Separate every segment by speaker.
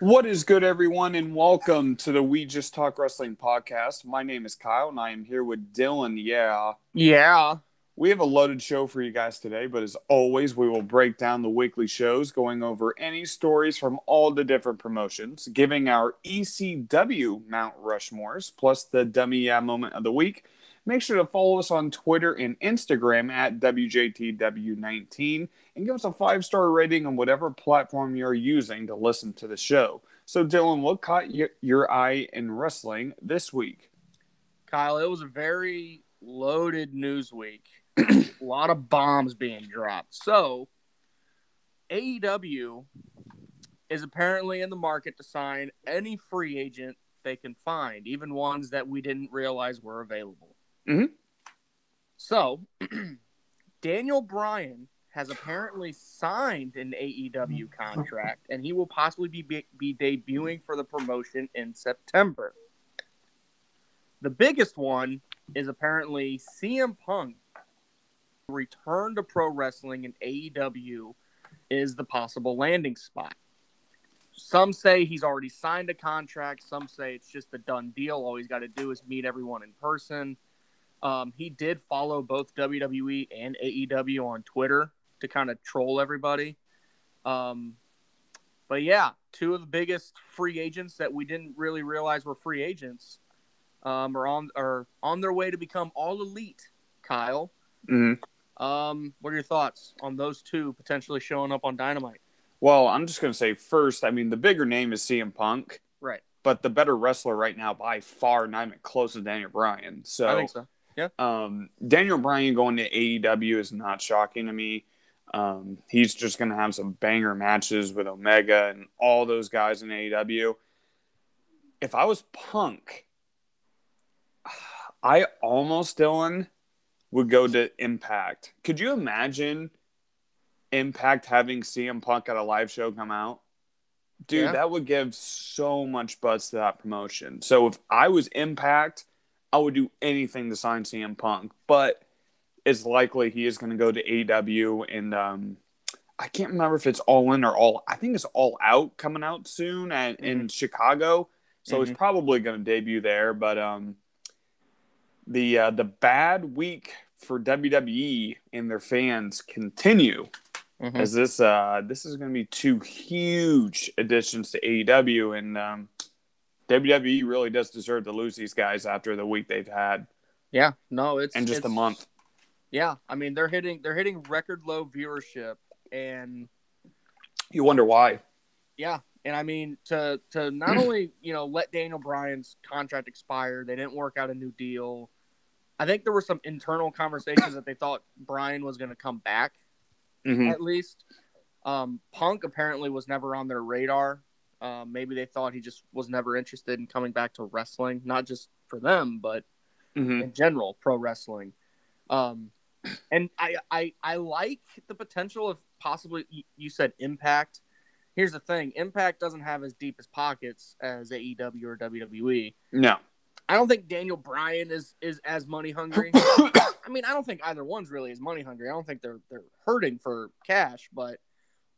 Speaker 1: What is good, everyone, and welcome to the We Just Talk Wrestling podcast. My name is Kyle, and I am here with Dylan. Yeah,
Speaker 2: Yeah.
Speaker 1: we have a loaded show for you guys today, but as always, we will break down the weekly shows, going over any stories from all the different promotions, giving our ECW Mount Rushmores, plus the Dummy Yeah moment of the week. Make sure to follow us on Twitter and Instagram at WJTW19 and give us a five star rating on whatever platform you're using to listen to the show. So, Dylan, what caught your, your eye in wrestling this week?
Speaker 2: Kyle, it was a very loaded news week. a lot of bombs being dropped. So, AEW is apparently in the market to sign any free agent they can find, even ones that we didn't realize were available.
Speaker 1: Mhm.
Speaker 2: So, Daniel Bryan has apparently signed an AEW contract, and he will possibly be, be, be debuting for the promotion in September. The biggest one is apparently CM Punk return to pro wrestling and AEW is the possible landing spot. Some say he's already signed a contract. Some say it's just a done deal. All he's got to do is meet everyone in person. Um, he did follow both WWE and AEW on Twitter to kind of troll everybody. Um, but yeah, two of the biggest free agents that we didn't really realize were free agents um, are on are on their way to become all elite. Kyle,
Speaker 1: Mm-hmm.
Speaker 2: um, what are your thoughts on those two potentially showing up on Dynamite?
Speaker 1: Well, I'm just going to say first, I mean, the bigger name is CM Punk,
Speaker 2: Right,
Speaker 1: but the better wrestler right now by far, not even close to Daniel Bryan. So,
Speaker 2: I so.
Speaker 1: um, Daniel Bryan going to AEW is not shocking to me. Um, he's just going to have some banger matches with Omega and all those guys in AEW. If I was Punk, I almost, Dylan, would go to Impact. Could you imagine Impact having CM Punk at a live show come out? Dude,
Speaker 2: Yeah.
Speaker 1: that would give so much buzz to that promotion. So if I was Impact, I would do anything to sign CM Punk, but it's likely he is going to go to AEW and um, I can't remember if it's All In or All. I think it's All Out coming out soon at, in Chicago, so it's
Speaker 2: Mhm.
Speaker 1: probably going to debut there. But um, the uh, the bad week for WWE and their fans continue
Speaker 2: Mhm.
Speaker 1: as this uh, this is going to be two huge additions to AEW and um, WWE really does deserve to lose these guys after the week they've had
Speaker 2: Yeah, no, it's
Speaker 1: in just a month.
Speaker 2: Yeah, I mean they're hitting they're hitting record low viewership, and
Speaker 1: You wonder why.
Speaker 2: yeah, and I mean to to not only you know let Daniel Bryan's contract expire, they didn't work out a new deal. I think there were some internal conversations that they thought Bryan was going to come back
Speaker 1: Mhm.
Speaker 2: at least. Um, Punk apparently was never on their radar. Um, maybe they thought he just was never interested in coming back to wrestling, not just for them, but
Speaker 1: Mhm.
Speaker 2: in general, pro wrestling. Um, and I, I, I like the potential of possibly you- you said Impact. Here's the thing: Impact doesn't have as deep as pockets as AEW or WWE.
Speaker 1: No.
Speaker 2: I don't think Daniel Bryan is is as money hungry. I mean, I don't think either one's really as money hungry. I don't think they're they're hurting for cash, but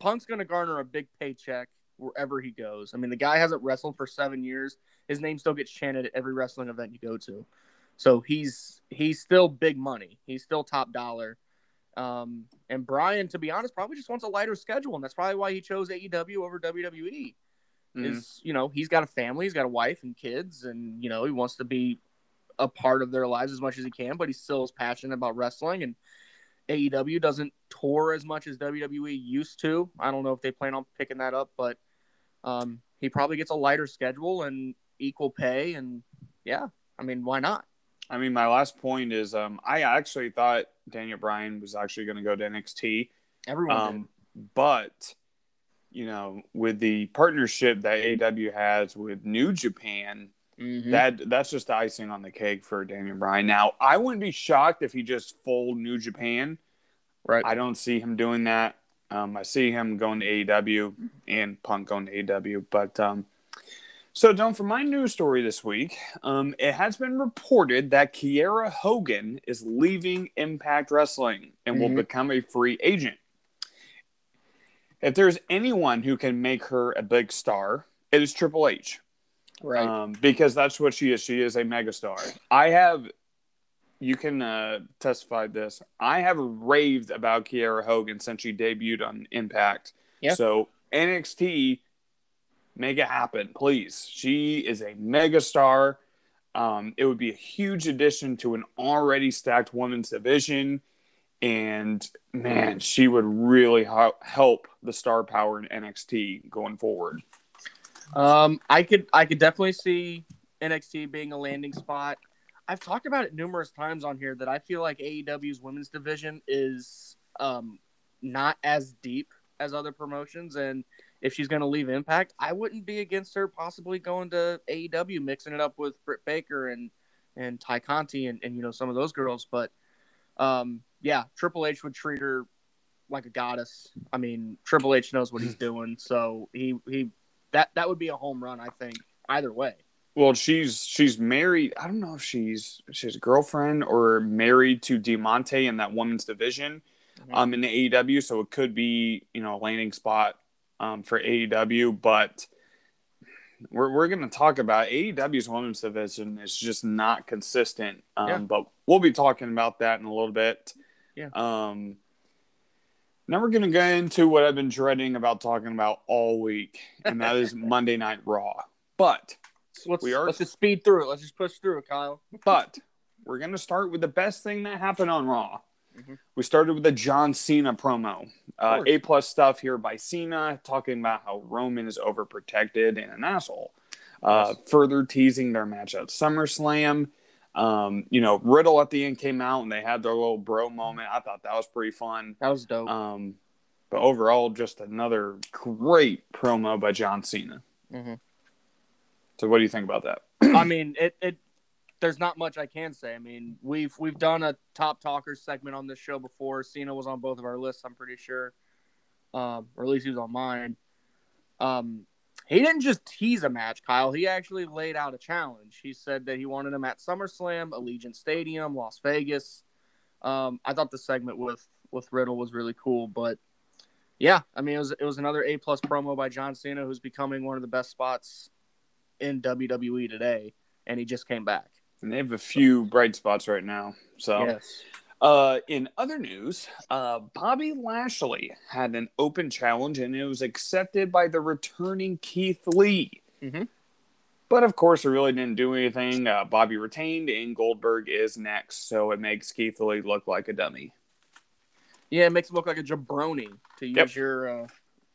Speaker 2: Punk's going to garner a big paycheck wherever he goes. I mean, the guy hasn't wrestled for seven years. His name still gets chanted at every wrestling event you go to. So he's he's still big money. He's still top dollar. Um, and Brian, to be honest, probably just wants a lighter schedule, and that's probably why he chose AEW over WWE
Speaker 1: Mhm.
Speaker 2: is you know he's got a family he's got a wife and kids and you know he wants to be a part of their lives as much as he can but he still is passionate about wrestling and AEW doesn't tour as much as WWE used to I don't know if they plan on picking that up but um, he probably gets a lighter schedule and equal pay and yeah I mean why not
Speaker 1: I mean, my last point is um, I actually thought Daniel Bryan was actually going to go to NXT.
Speaker 2: everyone
Speaker 1: Um, but, you know, with the partnership that AEW has with New Japan.
Speaker 2: Mhm.
Speaker 1: that that's just icing on the cake for Daniel Bryan. Now, I wouldn't be shocked if he just fold New Japan.
Speaker 2: right
Speaker 1: I don't see him doing that. Um, I see him going to AEW and Punk going to AEW. But um, so, Don, for my news story this week, um, it has been reported that Kiera Hogan is leaving Impact Wrestling and will
Speaker 2: Mhm.
Speaker 1: become a free agent. If there's anyone who can make her a big star, it is Triple H.
Speaker 2: Right.
Speaker 1: Um, because that's what she is. She is a megastar. I have, you can uh, testify this. I have raved about Kiera Hogan since she debuted on Impact.
Speaker 2: Yeah.
Speaker 1: So NXT, make it happen, please. She is a megastar. Um, it would be a huge addition to an already stacked women's division. And man, she would really ho- help the star power in NXT going forward.
Speaker 2: Um, I could I could definitely see NXT being a landing spot. I've talked about it numerous times on here that I feel like AEW's women's division is um not as deep as other promotions, and if she's going to leave Impact, I wouldn't be against her possibly going to AEW, mixing it up with Britt Baker and and Tay Conti and, and you know some of those girls. But um, yeah, Triple H would treat her like a goddess. I mean, Triple H knows what he's doing, so he he that that would be a home run, I think, either way.
Speaker 1: Well, she's she's married. I don't know if she's she's a girlfriend or married to Diamante in that women's division,
Speaker 2: Mhm.
Speaker 1: um, in the AEW. So it could be you know a landing spot, um, for AEW. But we're we're gonna talk about AEW's women's division is just not consistent. Um,
Speaker 2: Yeah.
Speaker 1: but we'll be talking about that in a little bit.
Speaker 2: Yeah.
Speaker 1: Um. Now we're gonna go into what I've been dreading about talking about all week, and that is Monday Night Raw. But
Speaker 2: Let's
Speaker 1: We are-
Speaker 2: let's just speed through it. Let's just push through it, Kyle.
Speaker 1: But we're going to start with the best thing that happened on Raw.
Speaker 2: Mhm.
Speaker 1: We started with the John Cena promo. Uh, a plus stuff here by Cena, talking about how Roman is overprotected and an asshole. Uh, Further teasing their match at SummerSlam. Um, you know, Riddle at the end came out and they had their little bro moment. I thought that was pretty fun.
Speaker 2: That was dope.
Speaker 1: Um, but overall, just another great promo by John Cena.
Speaker 2: Mhm.
Speaker 1: So, what do you think about that?
Speaker 2: I mean, it, it. There's not much I can say. I mean, we've we've done a top talkers segment on this show before. Cena was on both of our lists, I'm pretty sure, um, or at least he was on mine. Um, he didn't just tease a match, Kyle. He actually laid out a challenge. He said that he wanted him at SummerSlam, Allegiant Stadium, Las Vegas. Um, I thought the segment with with Riddle was really cool, but yeah, I mean, it was it was another A plus promo by John Cena, who's becoming one of the best spots in WWE today, and he just came back.
Speaker 1: And they have a few bright spots right now. So,
Speaker 2: Yes.
Speaker 1: Uh, in other news, uh, Bobby Lashley had an open challenge and it was accepted by the returning Keith Lee.
Speaker 2: Mhm.
Speaker 1: But of course, it really didn't do anything. Uh, Bobby retained, and Goldberg is next, so it makes Keith Lee look like a dummy.
Speaker 2: Yeah, it makes him look like a jabroni to use
Speaker 1: Yep.
Speaker 2: your uh,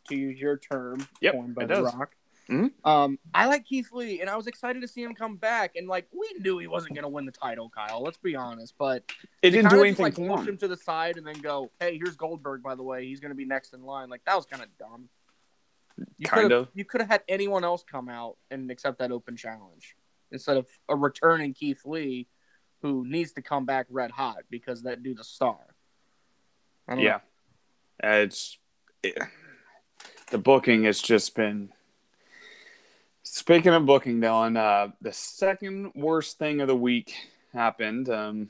Speaker 2: to use your term
Speaker 1: Yep,
Speaker 2: by
Speaker 1: it
Speaker 2: The
Speaker 1: does.
Speaker 2: Rock.
Speaker 1: Mhm.
Speaker 2: Um, I like Keith Lee, and I was excited to see him come back. And like, we knew he wasn't going to win the title, Kyle. Let's be honest. But
Speaker 1: It didn't do
Speaker 2: just,
Speaker 1: anything
Speaker 2: like,
Speaker 1: for
Speaker 2: push
Speaker 1: him.
Speaker 2: to the side and then go, "Hey, here's Goldberg. By the way, he's going to be next in line." Like that was kind of dumb. You
Speaker 1: Kind of.
Speaker 2: You could have had anyone else come out and accept that open challenge instead of a returning Keith Lee, who needs to come back red hot because that dude's a star. I don't know.
Speaker 1: Yeah, Uh, it's it, the booking has just been. Speaking of booking, Dylan, uh, the second worst thing of the week happened. Um,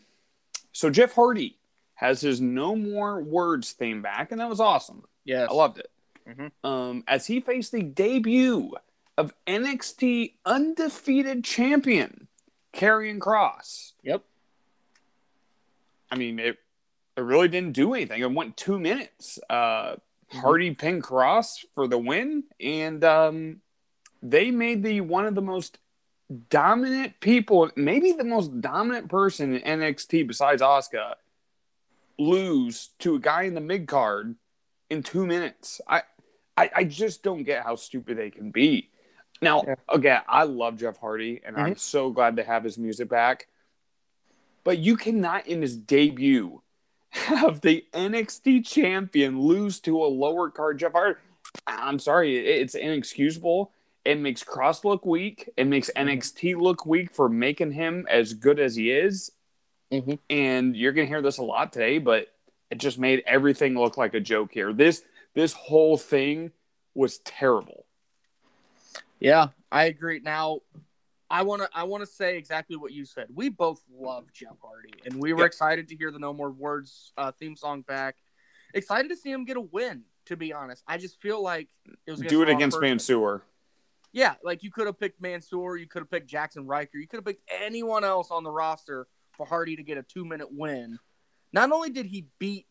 Speaker 1: so Jeff Hardy has his No More Words theme back, and that was awesome.
Speaker 2: Yes.
Speaker 1: I loved it.
Speaker 2: Mhm.
Speaker 1: Um, as he faced the debut of NXT undefeated champion Karrion Kross.
Speaker 2: Yep.
Speaker 1: I mean, it it really didn't do anything. It went two minutes. Uh, Hardy pinned Kross for the win, and um, they made the one of the most dominant people, maybe the most dominant person in NXT besides Asuka, lose to a guy in the mid card in two minutes. I, I, I just don't get how stupid they can be. Now,
Speaker 2: Yeah.
Speaker 1: again, I love Jeff Hardy, and I'm mm-hmm. so glad to have his music back. But you cannot, in his debut, have the NXT champion lose to a lower card Jeff Hardy. I'm sorry, it's inexcusable. It makes Kross look weak. It makes NXT look weak for making him as good as he is.
Speaker 2: Mhm.
Speaker 1: And you're gonna hear this a lot today, but it just made everything look like a joke here. This this whole thing was terrible.
Speaker 2: Yeah, I agree. Now, I want to I want to say exactly what you said. We both love Jeff Hardy, and we were
Speaker 1: Yep.
Speaker 2: excited to hear the No More Words uh, theme song back. Excited to see him get a win. To be honest, I just feel like it was
Speaker 1: Do it against Mansoor.
Speaker 2: Yeah, like you could have picked Mansoor, you could have picked Jaxson Ryker, you could have picked anyone else on the roster for Hardy to get a two minute win. Not only did he beat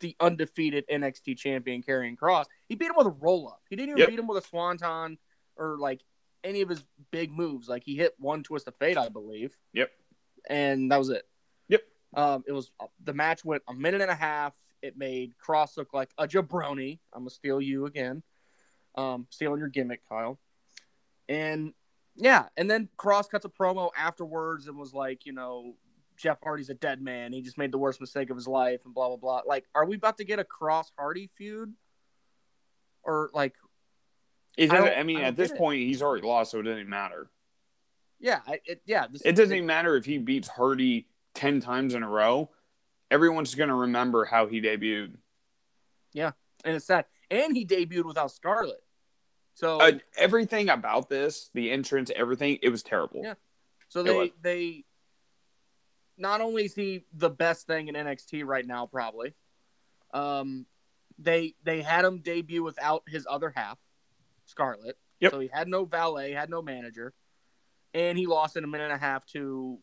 Speaker 2: the undefeated NXT champion Karrion Kross, he beat him with a roll up. He didn't even
Speaker 1: Yep.
Speaker 2: beat him with a swanton or like any of his big moves. Like he hit one twist of fate, I believe.
Speaker 1: Yep.
Speaker 2: And that was it.
Speaker 1: Yep.
Speaker 2: Um, it was the match went a minute and a half. It made Kross look like a jabroni. I'm gonna steal you again. Um, stealing your gimmick, Kyle. And yeah, and then Kross cuts a promo afterwards and was like, you know, Jeff Hardy's a dead man. He just made the worst mistake of his life and blah blah blah. Like, are we about to get a Kross Hardy feud? Or like,
Speaker 1: It
Speaker 2: I
Speaker 1: I, mean,
Speaker 2: I
Speaker 1: at this
Speaker 2: get it.
Speaker 1: point, he's already lost, so it doesn't even matter.
Speaker 2: yeah, I, it, yeah, this,
Speaker 1: It doesn't even matter if he beats Hardy 10 times in a row. Everyone's going to remember how he debuted.
Speaker 2: Yeah, and it's sad. And he debuted without Scarlett. So
Speaker 1: Uh, everything about this, the entrance, everything, it was terrible.
Speaker 2: Yeah. So they they not only is he the best thing in NXT right now, probably. Um, they they had him debut without his other half, Scarlett.
Speaker 1: Yep.
Speaker 2: So he had no valet, had no manager, and he lost in a minute and a half to.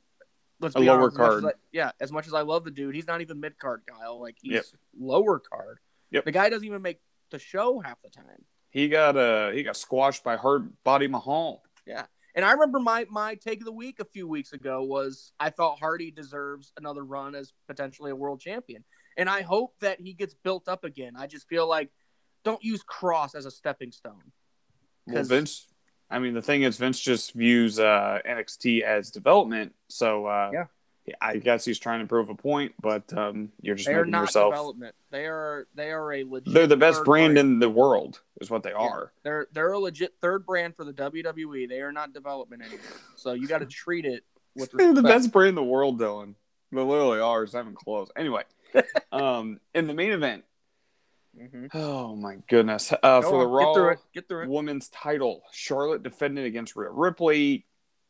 Speaker 2: Let's
Speaker 1: A
Speaker 2: be
Speaker 1: lower
Speaker 2: honest, as as
Speaker 1: card.
Speaker 2: I- yeah, as much as I love the dude, he's not even mid card, Kyle. Like he's
Speaker 1: Yep.
Speaker 2: lower card.
Speaker 1: Yep.
Speaker 2: The guy doesn't even make the show half the time.
Speaker 1: He got uh, he got squashed by Hard Body Mahal. Yeah.
Speaker 2: And I remember my my take of the week a few weeks ago was I thought Hardy deserves another run as potentially a world champion. And I hope that he gets built up again. I just feel like don't use Kross as a stepping stone.
Speaker 1: Well, Vince, I mean, the thing is, Vince just views uh, NXT as development. So uh,
Speaker 2: Yeah.
Speaker 1: I guess he's trying to prove a point, but um, you're just
Speaker 2: They are
Speaker 1: making
Speaker 2: not
Speaker 1: yourself.
Speaker 2: development. They are they are a legit
Speaker 1: They're the best brand
Speaker 2: brand.
Speaker 1: in the world, is what they are.
Speaker 2: They're they're a legit third brand for the WWE. They are not development anymore. So you got to treat it with
Speaker 1: They're the best brand in the world, Dylan. They literally are. It's not even close. Anyway, um, in the main event,
Speaker 2: Mhm.
Speaker 1: oh my goodness, uh,
Speaker 2: Go
Speaker 1: for the Raw
Speaker 2: get through it. Get through it.
Speaker 1: women's title, Charlotte defended against Rhea Ripley.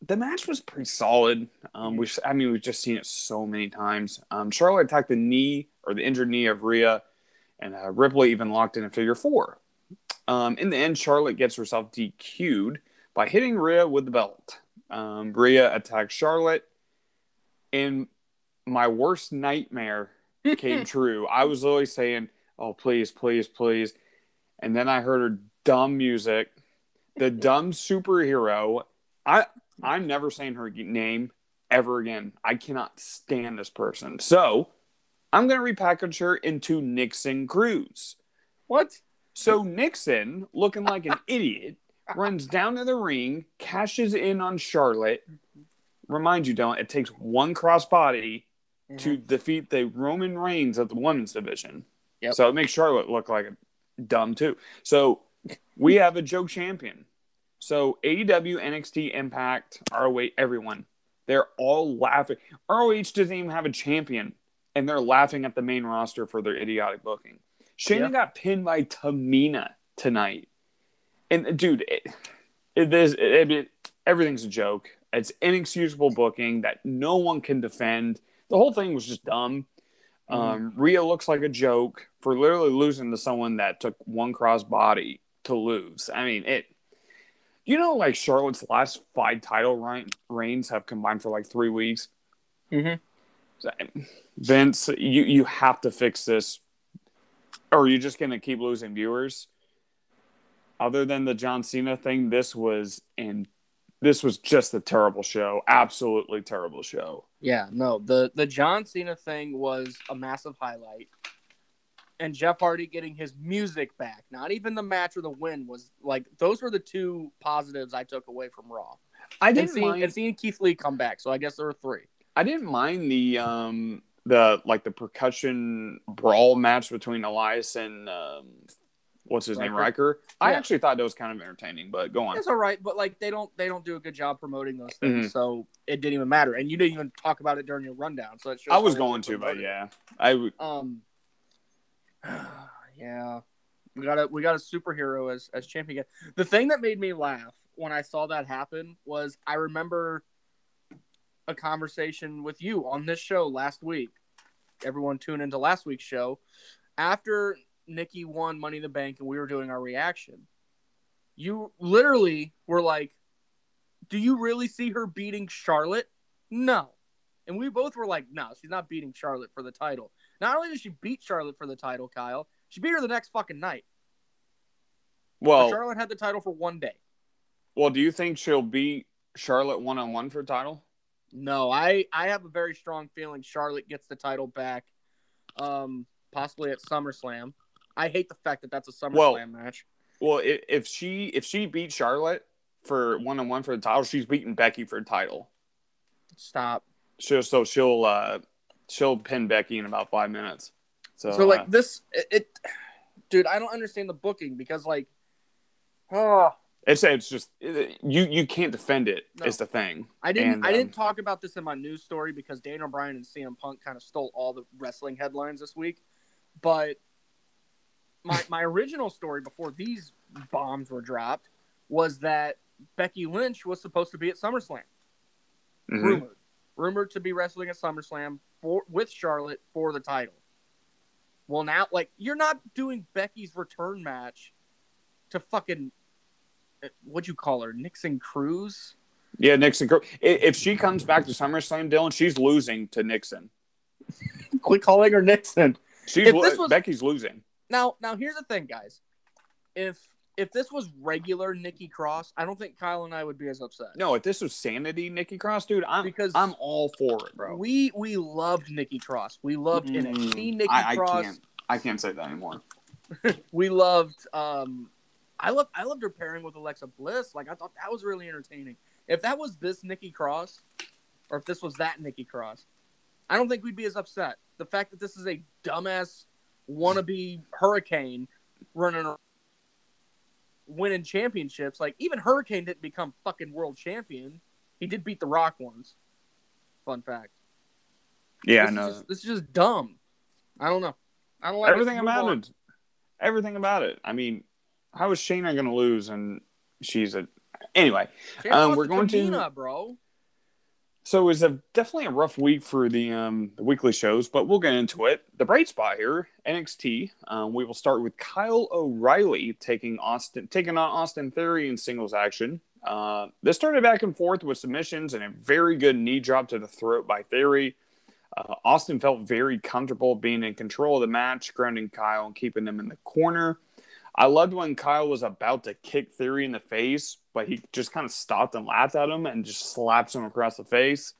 Speaker 1: The match was pretty solid. Um, we, I mean, we've just seen it so many times. Um, Charlotte attacked the knee or the injured knee of Rhea, and uh, Ripley even locked in a figure four. Um, in the end, Charlotte gets herself DQ'd by hitting Rhea with the belt. Um, Rhea attacks Charlotte, and my worst nightmare came true. I was literally saying, "Oh, please, please, please," and then I heard her dumb music. The dumb superhero. I I'm never saying her name ever again. I cannot stand this person. So I'm gonna repackage her into Nixon Cruz.
Speaker 2: What?
Speaker 1: So Nixon, looking like an idiot, runs down to the ring, cashes in on Charlotte. Remind you, don't it takes one crossbody mm-hmm. to defeat the Roman Reigns of the women's division.
Speaker 2: Yep.
Speaker 1: So it makes Charlotte look like a dumb too. So we have a joke champion. So AEW, NXT, Impact, ROH, everyone, they're all laughing. ROH doesn't even have a champion, and they're laughing at the main roster for their idiotic booking. Shayna
Speaker 2: Yeah.
Speaker 1: got pinned by Tamina tonight, and dude, it, it is it, it, everything's a joke. It's inexcusable booking that no one can defend. The whole thing was just dumb. Um, Rhea looks like a joke for literally losing to someone that took one cross body to lose. I mean, it. You know, like Charlotte's last five title reign, reigns have combined for like three weeks.
Speaker 2: Mhm.
Speaker 1: Vince, you you have to fix this, or are you just gonna keep losing viewers? Other than the John Cena thing, this was in this was just a terrible show. Absolutely terrible show.
Speaker 2: Yeah, no. The the John Cena thing was a massive highlight. And Jeff Hardy getting his music back, not even the match or the win, was like those were the two positives I took away from Raw.
Speaker 1: I didn't
Speaker 2: seeing,
Speaker 1: mind.
Speaker 2: and seeing Keith Lee come back, so I guess there were three.
Speaker 1: I didn't mind the um the like the percussion brawl match between Elias and um what's his name Ryker. I
Speaker 2: Yeah.
Speaker 1: actually thought that was kind of entertaining, but go on.
Speaker 2: It's all right, but like they don't they don't do a good job promoting those things,
Speaker 1: Mhm.
Speaker 2: so it didn't even matter. And you didn't even talk about it during your rundown, so
Speaker 1: I was going to, but yeah, I w-
Speaker 2: Um, yeah, we got a we got a superhero as as champion. The thing that made me laugh when I saw that happen was I remember a conversation with you on this show last week. Everyone tune into last week's show after Nikki won Money in the Bank and we were doing our reaction. you literally were like, "Do you really see her beating Charlotte?" No, and we both were like, "No, she's not beating Charlotte for the title." Not only did she beat Charlotte for the title, Kyle, she beat her the next fucking night.
Speaker 1: Well,
Speaker 2: Charlotte had the title for one day.
Speaker 1: well, do you think she'll beat Charlotte one on one for the title?
Speaker 2: No, I I have a very strong feeling Charlotte gets the title back, um, possibly at SummerSlam. I hate the fact that that's a SummerSlam
Speaker 1: Well-
Speaker 2: match.
Speaker 1: Well, if she if she beat Charlotte for one on one for the title, she's beating Becky for the title.
Speaker 2: Stop.
Speaker 1: She'll so she'll uh she'll pin Becky in about five minutes. So,
Speaker 2: So like
Speaker 1: uh,
Speaker 2: this, it, it, dude, I don't understand the booking because like, oh,
Speaker 1: it's it's just it- you you can't defend it.
Speaker 2: No.
Speaker 1: Is the thing.
Speaker 2: I didn't
Speaker 1: And,
Speaker 2: I
Speaker 1: um,
Speaker 2: didn't talk about this in my news story because Daniel Bryan and CM Punk kind of stole all the wrestling headlines this week. But my my original story before these bombs were dropped was that Becky Lynch was supposed to be at SummerSlam.
Speaker 1: mhm.
Speaker 2: Rumored. Rumored to be wrestling at SummerSlam for with Charlotte for the title. Well now like you're not doing Becky's return match to fucking uh, what'd you call her? Nixon Cruz?
Speaker 1: Yeah, Nixon. I- If she comes back to SummerSlam, Dylan, she's losing to Nixon.
Speaker 2: Quit calling her Nixon.
Speaker 1: She's
Speaker 2: was-
Speaker 1: Becky's losing.
Speaker 2: Now, now here's the thing, guys. If if this was regular Nikki Cross, I don't think Kyle and I would be as upset.
Speaker 1: No, if this was Sanity, Nikki Cross, dude, I'm
Speaker 2: Because
Speaker 1: I'm all for it, bro.
Speaker 2: we we loved Nikki Cross. We loved
Speaker 1: Mm,
Speaker 2: NXT Nikki
Speaker 1: I, I
Speaker 2: Cross.
Speaker 1: can't. I can't say that anymore.
Speaker 2: We loved um I love I loved her pairing with Alexa Bliss. Like I thought that was really entertaining. If that was this Nikki Cross, or if this was that Nikki Cross, I don't think we'd be as upset. The fact that this is a dumbass wannabe hurricane running around winning championships, like even Hurricane didn't become fucking world champion. He did beat The Rock once. Fun fact.
Speaker 1: Yeah,
Speaker 2: this
Speaker 1: no.
Speaker 2: Is just, this is just dumb. I don't know. I don't like
Speaker 1: everything about
Speaker 2: on.
Speaker 1: it. Everything about it. I mean, how is Shayna going to lose? And she's a. Anyway, Um, we're
Speaker 2: to
Speaker 1: going to-
Speaker 2: bro.
Speaker 1: So it was a definitely a rough week for the um the weekly shows, but we'll get into it. The bright spot here, NXT. Um, we will start with Kyle O'Reilly taking Austin taking on Austin Theory in singles action. Uh, this started back and forth with submissions and a very good knee drop to the throat by Theory. Uh, Austin felt very comfortable being in control of the match, grounding Kyle and keeping him in the corner. I loved when Kyle was about to kick Theory in the face, but he just kind of stopped and laughed at him and just slaps him across the face.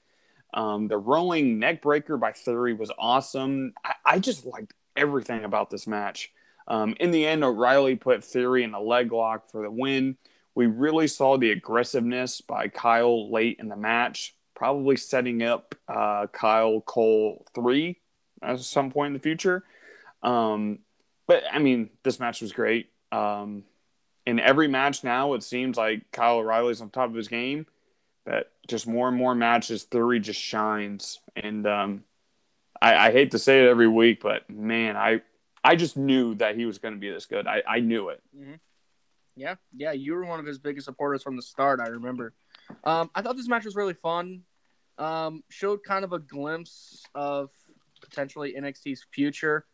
Speaker 1: Um, the rolling neck breaker by Theory was awesome. I, I just liked everything about this match. Um, in the end, O'Reilly put Theory in a leg lock for the win. We really saw the aggressiveness by Kyle late in the match, probably setting up uh, Kyle Cole 3 at some point in the future. Um, but I mean, this match was great. Um, in every match now, it seems like Kyle O'Reilly's on top of his game. That just more and more matches, Theory just shines. And um, I, I hate to say it every week, but man, I I just knew that he was going to be this good. I, I knew it.
Speaker 2: Yeah, yeah, you were one of his biggest supporters from the start. I remember. Um, I thought this match was really fun. Um, showed kind of a glimpse of potentially NXT's future.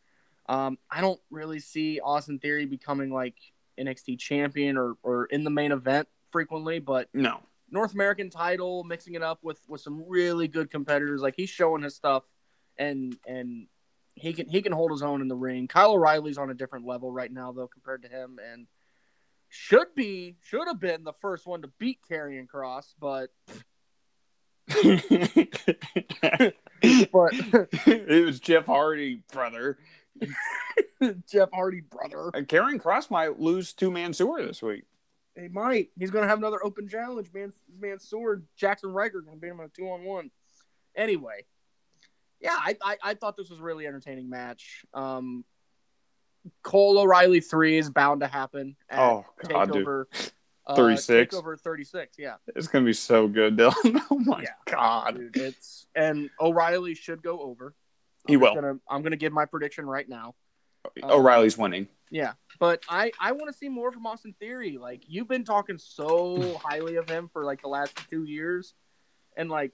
Speaker 2: Um, I don't really see Austin Theory becoming like NXT champion or or in the main event frequently, but
Speaker 1: No,
Speaker 2: North American title, mixing it up with with some really good competitors. Like he's showing his stuff, and and he can he can hold his own in the ring. Kyle O'Reilly's on a different level right now though compared to him, and should be should have been the first one to beat Karrion Kross, but but
Speaker 1: it was Jeff Hardy, brother.
Speaker 2: Jeff Hardy brother,
Speaker 1: And Karrion Kross might lose two Mansoor this week.
Speaker 2: he might he's gonna have another open challenge. Man, man, sword Jaxson Ryker gonna beat him in a two on one. Anyway, yeah, I, I I thought this was a really entertaining match. Um, Cole O'Reilly three is bound to happen. At
Speaker 1: Oh, God, dude.
Speaker 2: Takeover, uh,
Speaker 1: 36.
Speaker 2: Takeover thirty six. Yeah,
Speaker 1: It's gonna be so good, Dylan. oh my
Speaker 2: Yeah.
Speaker 1: god,
Speaker 2: dude, it's and O'Reilly should go over.
Speaker 1: He
Speaker 2: I'm
Speaker 1: will.
Speaker 2: Gonna, I'm gonna give my prediction right now.
Speaker 1: Um, O'Reilly's winning.
Speaker 2: Yeah, but I I want to see more from Austin Theory. Like you've been talking so highly of him for like the last two years, and like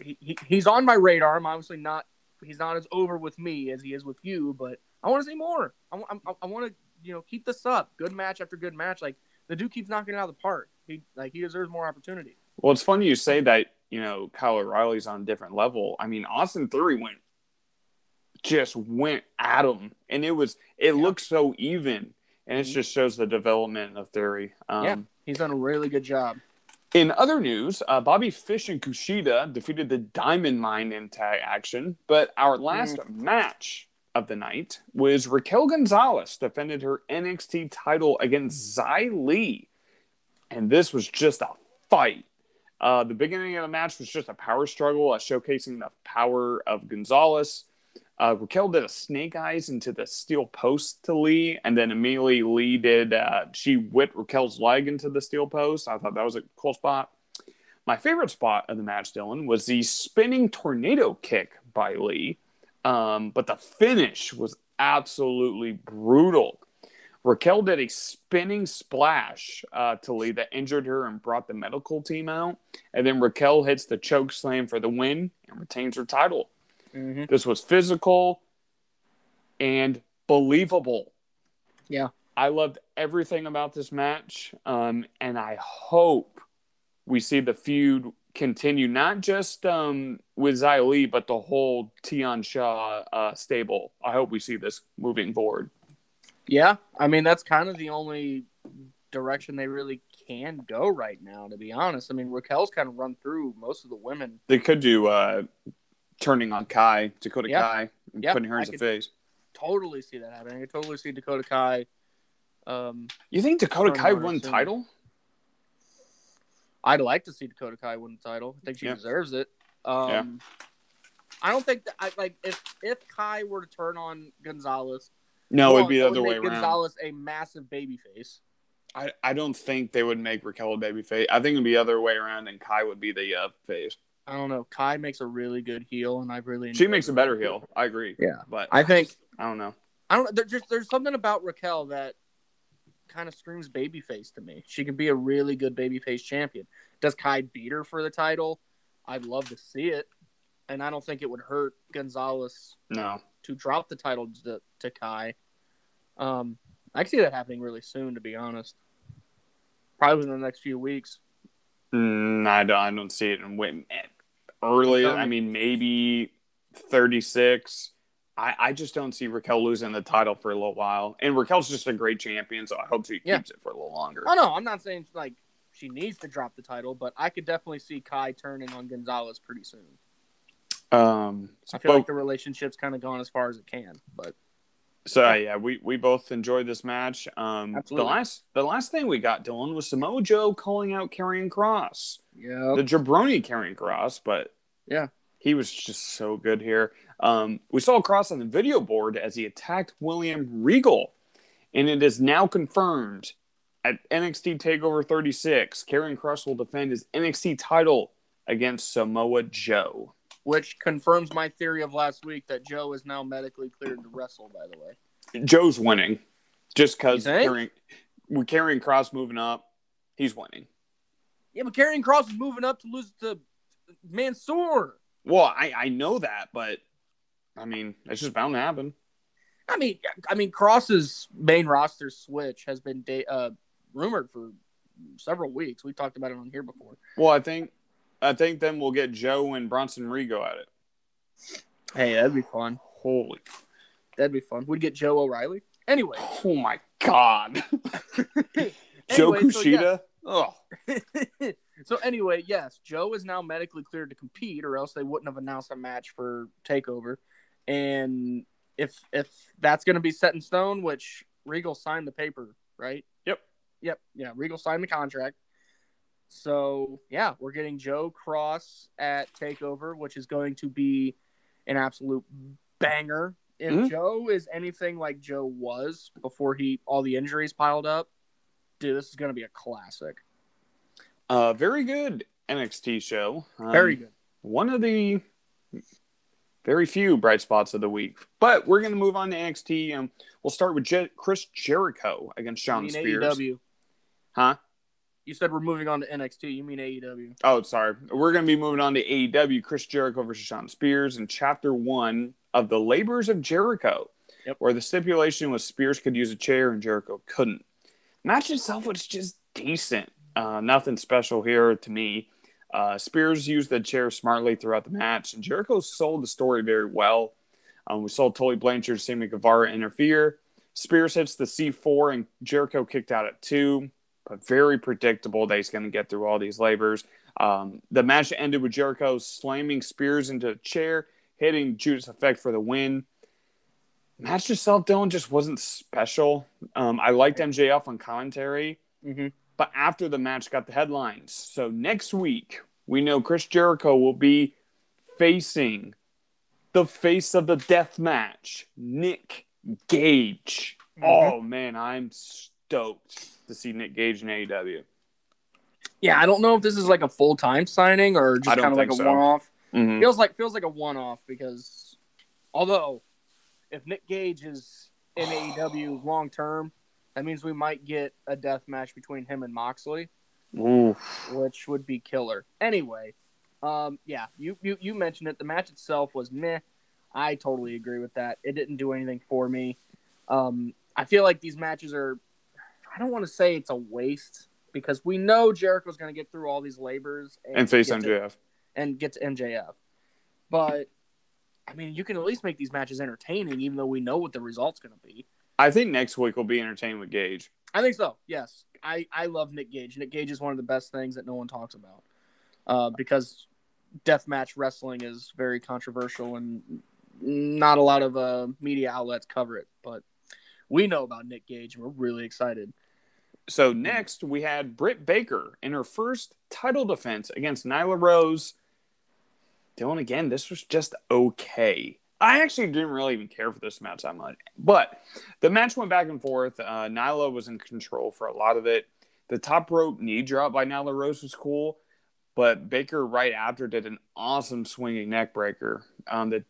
Speaker 2: he, he he's on my radar. I'm obviously not he's not as over with me as he is with you, but I want to see more. I, I, I want to you know keep this up. Good match after good match. Like the dude keeps knocking it out of the park. He like he deserves more opportunity.
Speaker 1: Well, it's funny you say that. You know, Kyle O'Reilly's on a different level. I mean, Austin Theory went just went at him, and it was it
Speaker 2: Yeah.
Speaker 1: looked so even, and it
Speaker 2: Mhm.
Speaker 1: just shows the development of Theory. Um,
Speaker 2: yeah, he's done a really good job.
Speaker 1: In other news, uh, Bobby Fish and Kushida defeated the Diamond Mine in tag action, but our last match of the night was Raquel Gonzalez defended her NXT title against Xia Li, and this was just a fight. Uh, the beginning of the match was just a power struggle, uh, showcasing the power of Gonzalez. Uh, Raquel did a snake eyes into the steel post to Li, and then immediately Li did. Uh, she whipped Raquel's leg into the steel post. I thought that was a cool spot. My favorite spot of the match, Dylan, was the spinning tornado kick by Li, um, but the finish was absolutely brutal. Raquel did a spinning splash uh, to Li that injured her and brought the medical team out. And then Raquel hits the choke slam for the win and retains her title.
Speaker 2: Mm-hmm.
Speaker 1: This was physical and believable.
Speaker 2: Yeah.
Speaker 1: I loved everything about this match. Um, and I hope we see the feud continue, not just um, with Xia Li, but the whole Tian Sha uh, stable. I hope we see this moving forward.
Speaker 2: Yeah, I mean that's kind of the only direction they really can go right now. To be honest, I mean Raquel's kind of run through most of the women.
Speaker 1: They could do uh, turning on Kai, Dakota
Speaker 2: Yeah.
Speaker 1: Kai, and
Speaker 2: Yeah,
Speaker 1: putting her
Speaker 2: I
Speaker 1: as a face.
Speaker 2: Totally see that happening. I totally see Dakota Kai. Um,
Speaker 1: You think Dakota Kai won title?
Speaker 2: I'd like to see Dakota Kai win the title. I think she
Speaker 1: Yeah.
Speaker 2: deserves it. Um,
Speaker 1: Yeah.
Speaker 2: I don't think that I like if if Kai were to turn on Gonzalez.
Speaker 1: No,
Speaker 2: well,
Speaker 1: it'd be the other way around.
Speaker 2: Gonzalez a massive baby face.
Speaker 1: I, I don't think they would make Raquel a baby face. I think it'd be the other way around, and Kai would be the uh, face.
Speaker 2: I don't know. Kai makes a really good heel, and I really
Speaker 1: She
Speaker 2: enjoy
Speaker 1: makes a better heel. I agree.
Speaker 2: Yeah.
Speaker 1: but
Speaker 2: I think
Speaker 1: I don't know.
Speaker 2: I don't. There's just there's something about Raquel that kind of screams babyface to me. She could be a really good babyface champion. Does Kai beat her for the title? I'd love to see it, and I don't think it would hurt Gonzalez
Speaker 1: No,
Speaker 2: to drop the title to, to Kai. Um, I can see that happening really soon, to be honest. Probably within the next few weeks.
Speaker 1: mm, I don't. I don't see it. And wait, early. I mean, maybe thirty six. I, I just don't see Raquel losing the title for a little while. And Raquel's just a great champion, so I hope she keeps it for a little longer.
Speaker 2: Oh no, I'm not saying like she needs to drop the title, but I could definitely see Kai turning on Gonzalez pretty soon.
Speaker 1: Um,
Speaker 2: I feel
Speaker 1: but-
Speaker 2: like the relationship's kind of gone as far as it can, but
Speaker 1: So uh, yeah, we, we both enjoyed this match. Um, the last the last thing we got, Dylan, was Samoa Joe calling out Karrion Kross,
Speaker 2: yeah,
Speaker 1: the jabroni Karrion Kross, but
Speaker 2: Yeah.
Speaker 1: he was just so good here. Um, we saw Kross on the video board as he attacked William Regal, and it is now confirmed at NXT Takeover 36, Karrion Kross will defend his NXT title against Samoa Joe.
Speaker 2: Which confirms my theory of last week that Joe is now medically cleared to wrestle. By the way,
Speaker 1: Joe's winning, just because
Speaker 2: think?
Speaker 1: Karrion Kross moving up, he's winning.
Speaker 2: yeah, but Karrion Kross is moving up to lose to Mansoor.
Speaker 1: Well, I I know that, but I mean, it's just bound to happen.
Speaker 2: I mean, I mean, Kross's main roster switch has been da- uh, rumored for several weeks. We talked about it on here before.
Speaker 1: Well, I think I think then we'll get Joe and Bronson Rigo at it.
Speaker 2: Hey, that'd be fun.
Speaker 1: Holy,
Speaker 2: That'd be fun. We'd get Joe O'Reilly. Anyway,
Speaker 1: oh my God, Joe
Speaker 2: Anyway, so
Speaker 1: Kushida. oh,
Speaker 2: so anyway, yes, Joe is now medically cleared to compete, or else they wouldn't have announced a match for Takeover. And if if that's going to be set in stone, which Regal signed the paper, right?
Speaker 1: Yep.
Speaker 2: Yep. Yeah, Regal signed the contract. So yeah, we're getting Joe Kross at Takeover, which is going to be an absolute banger. If
Speaker 1: Mhm.
Speaker 2: Joe is anything like Joe was before he all the injuries piled up, dude, this is going to be a classic.
Speaker 1: uh, very good NXT show. Um,
Speaker 2: Very good.
Speaker 1: One of the very few bright spots of the week. But we're going to move on to NXT. Um, we'll start with Je- Chris Jericho against
Speaker 2: mean
Speaker 1: Spears.
Speaker 2: AEW.
Speaker 1: Huh?
Speaker 2: You said we're moving on to NXT. You mean AEW?
Speaker 1: Oh, sorry. We're going to be moving on to AEW. Chris Jericho versus Shawn Spears in Chapter One of the Labors of Jericho,
Speaker 2: Yep.
Speaker 1: where the stipulation was Spears could use a chair and Jericho couldn't. Match itself was just decent. Uh, nothing special here to me. Uh, Spears used the chair smartly throughout the match, and Jericho sold the story very well. Um, we saw Tully Blanchard, Sammy Guevara interfere. Spears hits the C4, and Jericho kicked out at two, but very predictable that he's going to get through all these labors. Um, the match ended with Jericho slamming Spears into a chair, hitting Judas Effect for the win. Match itself, Dylan, just wasn't special. Um, I liked MJF on commentary,
Speaker 2: Mm-hmm.
Speaker 1: but after the match got the headlines. So next week, we know Chris Jericho will be facing the face of the death match, Nick Gage. Oh man, I'm stoked to see Nick Gage in AEW.
Speaker 2: Yeah, I don't know if this is like a full time signing or just kind of like a
Speaker 1: so.
Speaker 2: one off.
Speaker 1: Mhm.
Speaker 2: Feels like feels like a one off because although if Nick Gage is in AEW long term, that means we might get a death match between him and Moxley,
Speaker 1: Ooh.
Speaker 2: which would be killer. Anyway, um, yeah, you, you you mentioned it. The match itself was meh. I totally agree with that. It didn't do anything for me. Um, I feel like these matches are. I don't want to say it's a waste because we know Jericho's going to get through all these labors
Speaker 1: And face
Speaker 2: get to-
Speaker 1: MJF.
Speaker 2: and get to MJF. But I mean, you can at least make these matches entertaining, even though we know what the result's going to be.
Speaker 1: I think next week will be entertaining with Gage.
Speaker 2: I think so. Yes, I I love Nick Gage. Nick Gage is one of the best things that no one talks about, uh, because deathmatch wrestling is very controversial and not a lot of uh, media outlets cover it. But we know about Nick Gage, and we're really excited.
Speaker 1: So next we had Britt Baker in her first title defense against Nyla Rose. Dylan, again, this was just okay. I actually didn't really even care for this match that much, but the match went back and forth. Uh, Nyla was in control for a lot of it. The top rope knee drop by Nyla Rose was cool, but Baker right after did an awesome swinging neck breaker. Um, the,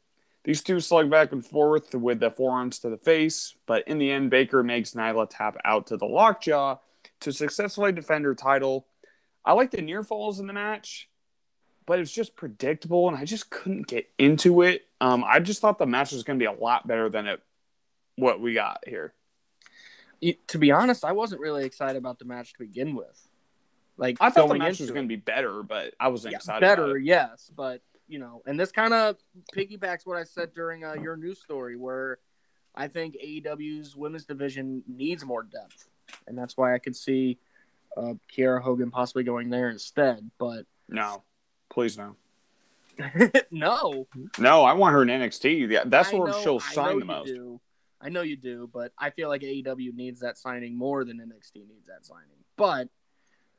Speaker 1: these two slug back and forth with the forearms to the face, but in the end, Baker makes Nyla tap out to the lockjaw to successfully defend her title. I like the near falls in the match, but it was just predictable, and I just couldn't get into it. Um, I just thought the match was going to be a lot better than it what we got here.
Speaker 2: To be honest, I wasn't really excited about the match to begin with. Like
Speaker 1: I thought the match was going to be better, but I wasn't
Speaker 2: Yeah,
Speaker 1: excited.
Speaker 2: better,
Speaker 1: about it.
Speaker 2: yes, but you know, and this kind of piggybacks what I said during uh, your news story, where I think AEW's women's division needs more depth, and that's why I could see uh, Kiera Hogan possibly going there instead. But
Speaker 1: No, please no.
Speaker 2: no,
Speaker 1: No, I want her in NXT. Yeah, That's
Speaker 2: I
Speaker 1: where
Speaker 2: know-
Speaker 1: she'll
Speaker 2: know
Speaker 1: the most.
Speaker 2: do. I know you do, but I feel like AEW needs that signing more than NXT needs that signing. But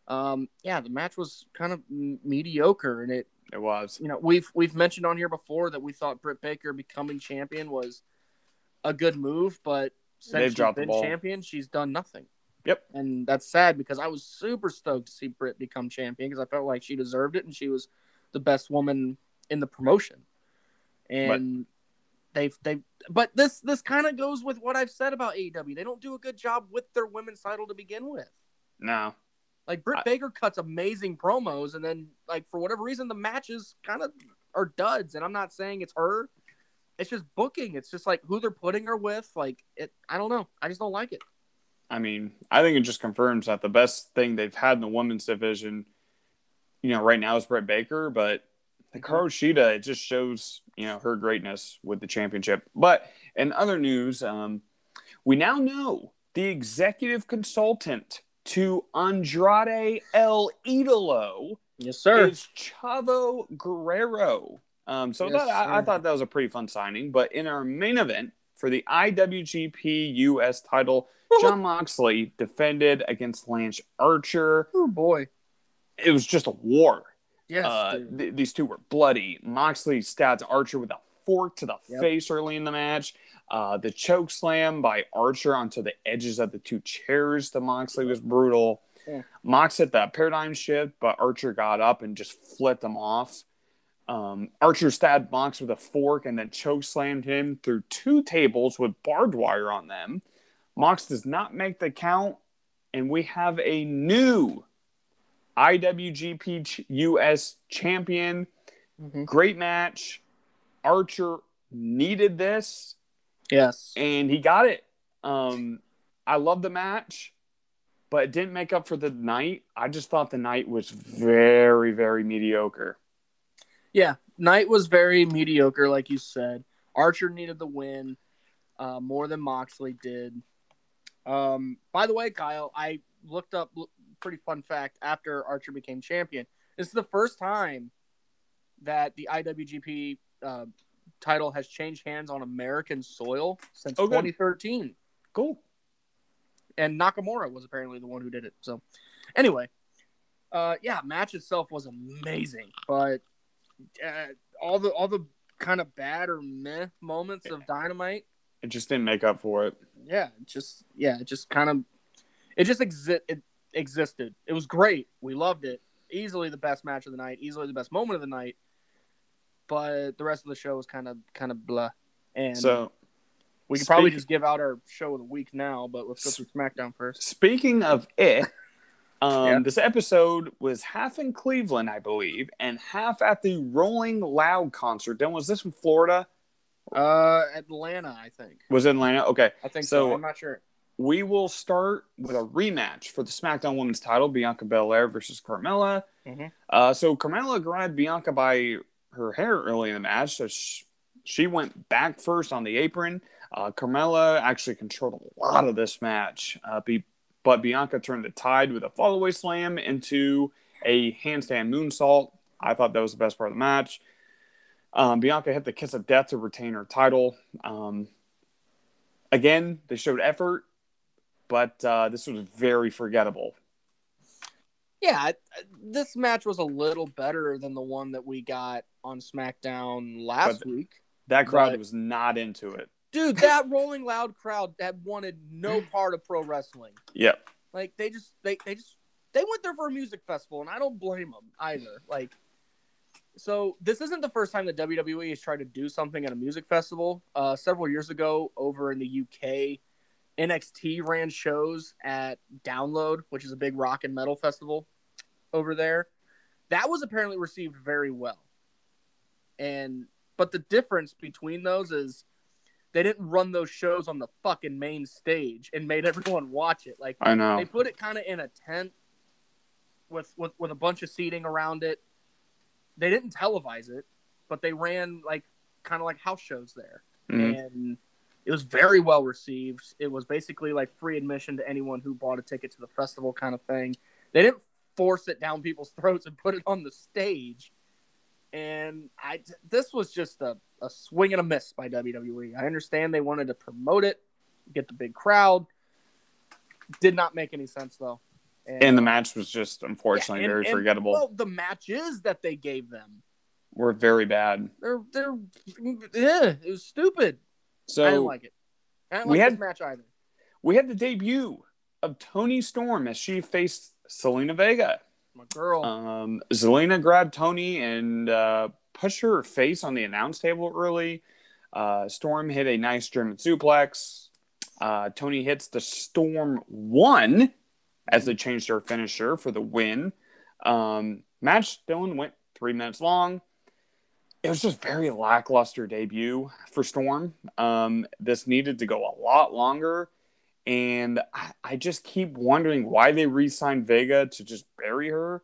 Speaker 2: um, yeah, the match was kind of m- mediocre, and it
Speaker 1: It was.
Speaker 2: you know we've we've mentioned on here before that we thought Britt Baker becoming champion was a good move, but since
Speaker 1: They've
Speaker 2: she's been champion, she's done nothing.
Speaker 1: Yep.
Speaker 2: and that's sad because I was super stoked to see Britt become champion because I felt like she deserved it and she was the best woman in the promotion. And they've they but this this kind of goes with what I've said about AEW. They don't do a good job with their women's title to begin with.
Speaker 1: No.
Speaker 2: Like Britt
Speaker 1: I-
Speaker 2: Baker cuts amazing promos, and then like for whatever reason the matches kind of are duds. And I'm not saying it's her. It's just booking. It's just like who they're putting her with. Like it. I don't know. I just don't like it.
Speaker 1: I mean, I think it just confirms that the best thing they've had in the women's division, you know, right now is Britt Baker, but the Hikaru Shida, it just shows, you know, her greatness with the championship. But in other news, um, we now know the executive consultant to Andrade El Idolo
Speaker 2: Yes, sir.
Speaker 1: is Chavo Guerrero. Um, so
Speaker 2: Yes,
Speaker 1: that, I, I thought that was a pretty fun signing. But in our main event for the IWGP US title, Jon Moxley defended against Lance Archer.
Speaker 2: oh boy.
Speaker 1: It was just a war.
Speaker 2: Yes.
Speaker 1: Uh, th- these two were bloody. Moxley stabbed Archer with a fork to the
Speaker 2: Yep.
Speaker 1: face early in the match. Uh, the choke slam by Archer onto the edges of the two chairs to Moxley was brutal.
Speaker 2: Yeah.
Speaker 1: Mox hit that paradigm shift, but Archer got up and just flipped him off. Um, Archer stabbed Mox with a fork and then choke slammed him through two tables with barbed wire on them. Mox does not make the count, and we have a new IWGP US champion.
Speaker 2: Mhm.
Speaker 1: Great match. Archer needed this,
Speaker 2: Yes.
Speaker 1: and he got it. Um, I love the match. but it didn't make up for the night. I just thought the night was very, very mediocre.
Speaker 2: Yeah, night was very mediocre, like you said. Archer needed the win uh, more than Moxley did. Um, by the way, Kyle, I looked up pretty fun fact after Archer became champion. This is the first time that the IWGP uh, title has changed hands on American soil since
Speaker 1: Oh,
Speaker 2: 2013.
Speaker 1: Cool.
Speaker 2: and Nakamura was apparently the one who did it. So, anyway, uh, yeah, match itself was amazing, but uh, all the all the kind of bad or meh moments of Dynamite,
Speaker 1: It just didn't make up for it.
Speaker 2: yeah, it just yeah, it just kind of it just exi- it existed. It was great. We loved it. Easily the best match of the night. Easily the best moment of the night. But the rest of the show was kind of kind of blah. And
Speaker 1: So,
Speaker 2: we could probably just give out our show of the week now. But let's go through SmackDown first.
Speaker 1: speaking of it, um, this episode was half in Cleveland, I believe, and half at the Rolling Loud concert. Then was this in Florida?
Speaker 2: Uh, Atlanta, I think.
Speaker 1: Was it Atlanta? Okay.
Speaker 2: I think so.
Speaker 1: So-
Speaker 2: I'm not sure.
Speaker 1: We will start with a rematch for the SmackDown Women's title, Bianca Belair versus Carmella.
Speaker 2: Mhm.
Speaker 1: Uh, so Carmella grabbed Bianca by her hair early in the match, so sh- she went back first on the apron. Uh, Carmella actually controlled a lot of this match, uh, be- but Bianca turned the tide with a fallaway slam into a handstand moonsault. I thought that was the best part of the match. Um, Bianca hit the kiss of death to retain her title. Um, again, they showed effort, but uh, this was very forgettable.
Speaker 2: Yeah, this match was a little better than the one that we got on SmackDown last
Speaker 1: But-
Speaker 2: week.
Speaker 1: That crowd
Speaker 2: Right.
Speaker 1: was not into it.
Speaker 2: Dude, that Rolling Loud crowd that wanted no part of pro wrestling.
Speaker 1: Yep.
Speaker 2: Like they just they they just they went there for a music festival, and I don't blame them either. Like, so this isn't the first time that WWE has tried to do something at a music festival. Uh, several years ago, over in the UK, NXT ran shows at Download, which is a big rock and metal festival over there. That was apparently received very well. And but the difference between those is they didn't run those shows on the fucking main stage and made everyone watch it. Like
Speaker 1: I know.
Speaker 2: they put it kind of in a tent with, with with a bunch of seating around it. They didn't televise it, but they ran like kind of like house shows there,
Speaker 1: Mhm.
Speaker 2: and it was very well received. It was basically like free admission to anyone who bought a ticket to the festival, kind of thing. They didn't force it down people's throats and put it on the stage. And I, this was just a, a swing and a miss by WWE. I understand they wanted to promote it, get the big crowd. Did not make any sense though.
Speaker 1: And the uh, match was just unfortunately
Speaker 2: Yeah, and-
Speaker 1: very
Speaker 2: and-
Speaker 1: forgettable.
Speaker 2: Well, the matches that they gave them,
Speaker 1: Were very bad.
Speaker 2: they're they're yeah, it was stupid.
Speaker 1: So
Speaker 2: I didn't like it. I didn't
Speaker 1: we
Speaker 2: like
Speaker 1: had-
Speaker 2: this match either.
Speaker 1: we had the debut of Toni Storm as she faced Zelina Vega.
Speaker 2: My girl.
Speaker 1: Um, Zelina grabbed Toni and uh, pushed her face on the announce table early. Uh, Storm hit a nice German suplex. Uh, Toni hits the Storm one as they changed their finisher for the win. Um, match Dylan went three minutes long. It was just very lackluster debut for Storm. Um, this needed to go a lot longer. And I, I just keep wondering why they re signed Vega to just bury her.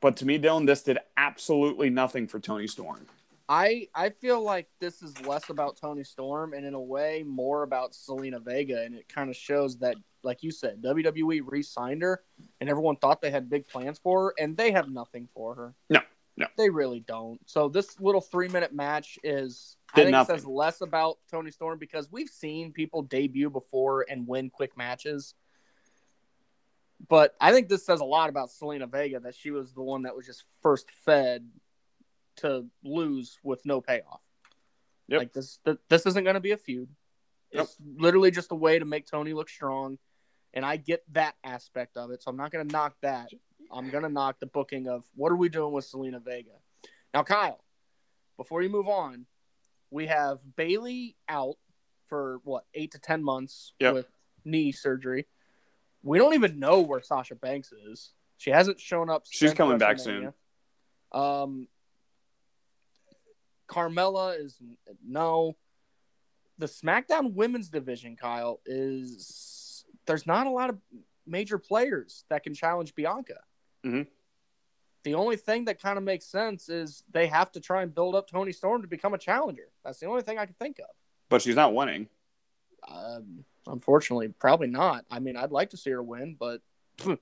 Speaker 1: But to me, Dylan, this did absolutely nothing for Toni Storm.
Speaker 2: I I feel like this is less about Toni Storm and in a way more about Zelina Vega, and it kind of shows that, like you said, WWE re-signed her, and everyone thought they had big plans for her, and they have nothing for her.
Speaker 1: No, no.
Speaker 2: they really don't. So this little three-minute match is, I think,
Speaker 1: nothing.
Speaker 2: it says less about Toni Storm because we've seen people debut before and win quick matches. But I think this says a lot about Zelina Vega that she was the one that was just first fed to lose with no payoff.
Speaker 1: Yep.
Speaker 2: Like this, th- this isn't going to be a feud. It's literally just a way to make Toni look strong, and I get that aspect of it. So I'm not going to knock that. I'm going to knock the booking of what are we doing with Zelina Vega. Now, Kyle, before you move on, we have Bayley out for what eight to ten months
Speaker 1: Yep.
Speaker 2: with knee surgery. We don't even know where Sasha Banks is. She hasn't shown up.
Speaker 1: She's coming back
Speaker 2: soon. Um, Carmella is no. The SmackDown Women's Division, Kyle, is there's not a lot of major players that can challenge Bianca.
Speaker 1: Mhm.
Speaker 2: The only thing that kind of makes sense is they have to try and build up Toni Storm to become a challenger. That's the only thing I can think of.
Speaker 1: But she's not winning.
Speaker 2: Um, unfortunately, probably not. I mean, I'd like to see her win, but we'll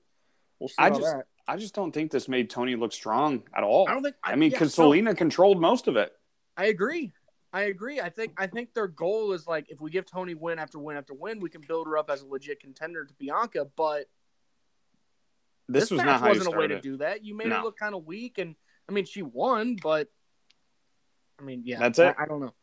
Speaker 2: see
Speaker 1: I just-
Speaker 2: that.
Speaker 1: I just don't think this made Toni look strong at all.
Speaker 2: I don't think.
Speaker 1: I mean,
Speaker 2: yeah,
Speaker 1: because
Speaker 2: no,
Speaker 1: Zelina controlled most of it.
Speaker 2: I agree. I agree. I think I think their goal is like if we give Toni win after win after win, we can build her up as a legit contender to Bianca. But
Speaker 1: This,
Speaker 2: this,
Speaker 1: was
Speaker 2: match
Speaker 1: not
Speaker 2: wasn't a way to do that. You made
Speaker 1: No.
Speaker 2: her look kind of weak, and I mean she won, but I mean yeah,
Speaker 1: That's it.
Speaker 2: I, I don't know.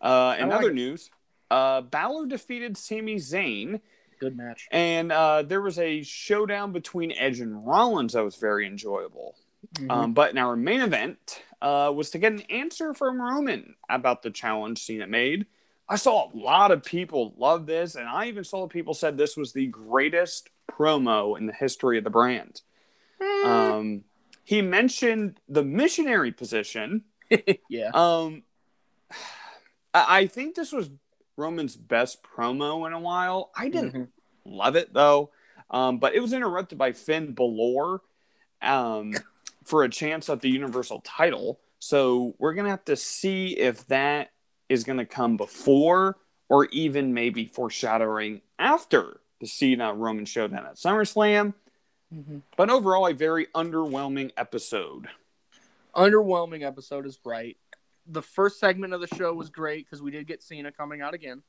Speaker 1: Uh, in other
Speaker 2: it.
Speaker 1: news, uh, Balor defeated Sami Zayn,
Speaker 2: Good match.
Speaker 1: and uh, there was a showdown between Edge and Rollins that was very enjoyable.
Speaker 2: Mhm.
Speaker 1: Um, but in our main event uh, was to get an answer from Roman about the challenge Cena made. I saw a lot of people love this, and I even saw people said this was the greatest promo in the history of the brand. Um, he mentioned the missionary position.
Speaker 2: yeah.
Speaker 1: Um, I think this was Roman's best promo in a while. I didn't
Speaker 2: Mhm.
Speaker 1: love it though, um, but it was interrupted by Finn Balor um, for a chance at the Universal title. So we're gonna have to see if that is gonna come before or even maybe foreshadowing after the Cena Roman showdown at SummerSlam.
Speaker 2: Mhm.
Speaker 1: But overall, a very underwhelming episode.
Speaker 2: Underwhelming episode is right. The first segment of the show was great because we did get Cena coming out again,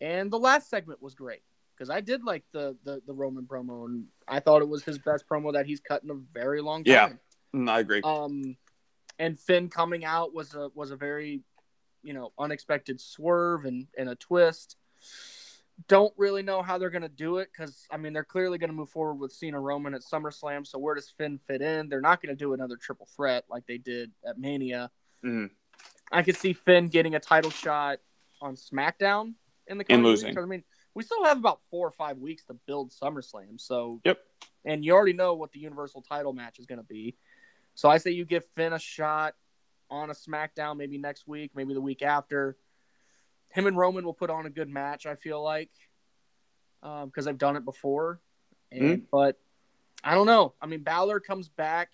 Speaker 2: and the last segment was great because I did like the, the the Roman promo, and I thought it was his best promo that he's cut in a very long time.
Speaker 1: Yeah. Mm, I agree.
Speaker 2: Um, and Finn coming out was a was a very, you know, unexpected swerve and and a twist. Don't really know how they're gonna do it because I mean they're clearly gonna move forward with Cena Roman at SummerSlam. So where does Finn fit in? They're not gonna do another triple threat like they did at Mania.
Speaker 1: Mhm.
Speaker 2: I could see Finn getting a title shot on SmackDown in the
Speaker 1: And
Speaker 2: coming
Speaker 1: losing.
Speaker 2: I mean, we still have about four or five weeks to build SummerSlam. So
Speaker 1: Yep.
Speaker 2: and you already know what the Universal title match is going to be. So I say you give Finn a shot on a SmackDown maybe next week, maybe the week after. Him and Roman will put on a good match. I feel like um, because I've done it before, and hmm. but I don't know. I mean, Balor comes back,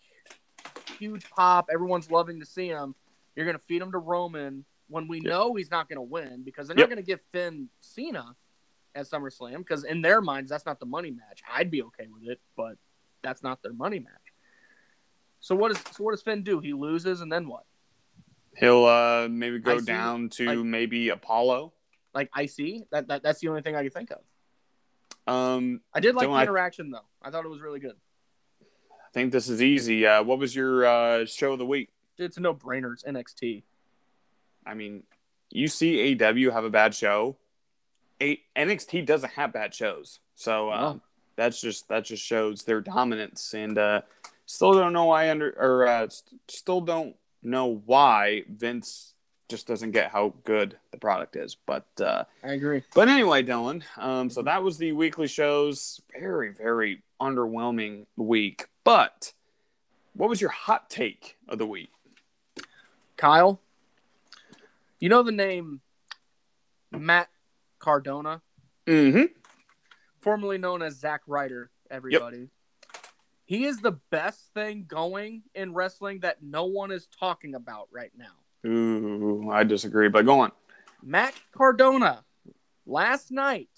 Speaker 2: huge pop. Everyone's loving to see him. You're going to feed him to Roman when we know he's not going to win because they're
Speaker 1: Yep.
Speaker 2: not going to give Finn Cena at SummerSlam because in their minds that's not the money match. I'd be okay with it, but that's not their money match. So what does so what does Finn do? He loses and then what?
Speaker 1: He'll uh, maybe go down to
Speaker 2: like-
Speaker 1: maybe Apollo.
Speaker 2: Like IC? That, that that's the only thing I can think of.
Speaker 1: Um,
Speaker 2: I did like the
Speaker 1: I-
Speaker 2: interaction though. I thought it was really good.
Speaker 1: I think this is easy. Uh, what was your uh, show of the week?
Speaker 2: It's a no brainer. It's NXT.
Speaker 1: I mean, you see AW have a bad show. A- NXT doesn't have bad shows, so uh, that's just that just shows their dominance. And uh, still don't know why under or uh, st- still don't know why Vince just doesn't get how good the product is. But uh,
Speaker 2: I agree.
Speaker 1: But anyway, Dylan. Um, so that was the weekly shows. Very, very underwhelming week. But what was your hot take of the week?
Speaker 2: Kyle, you know the name Matt Cardona,
Speaker 1: Mm-hmm.
Speaker 2: formerly known as Zack Ryder, everybody. He is the best thing going in wrestling that no one is talking about right now.
Speaker 1: Ooh, I disagree, but go on.
Speaker 2: Matt Cardona last night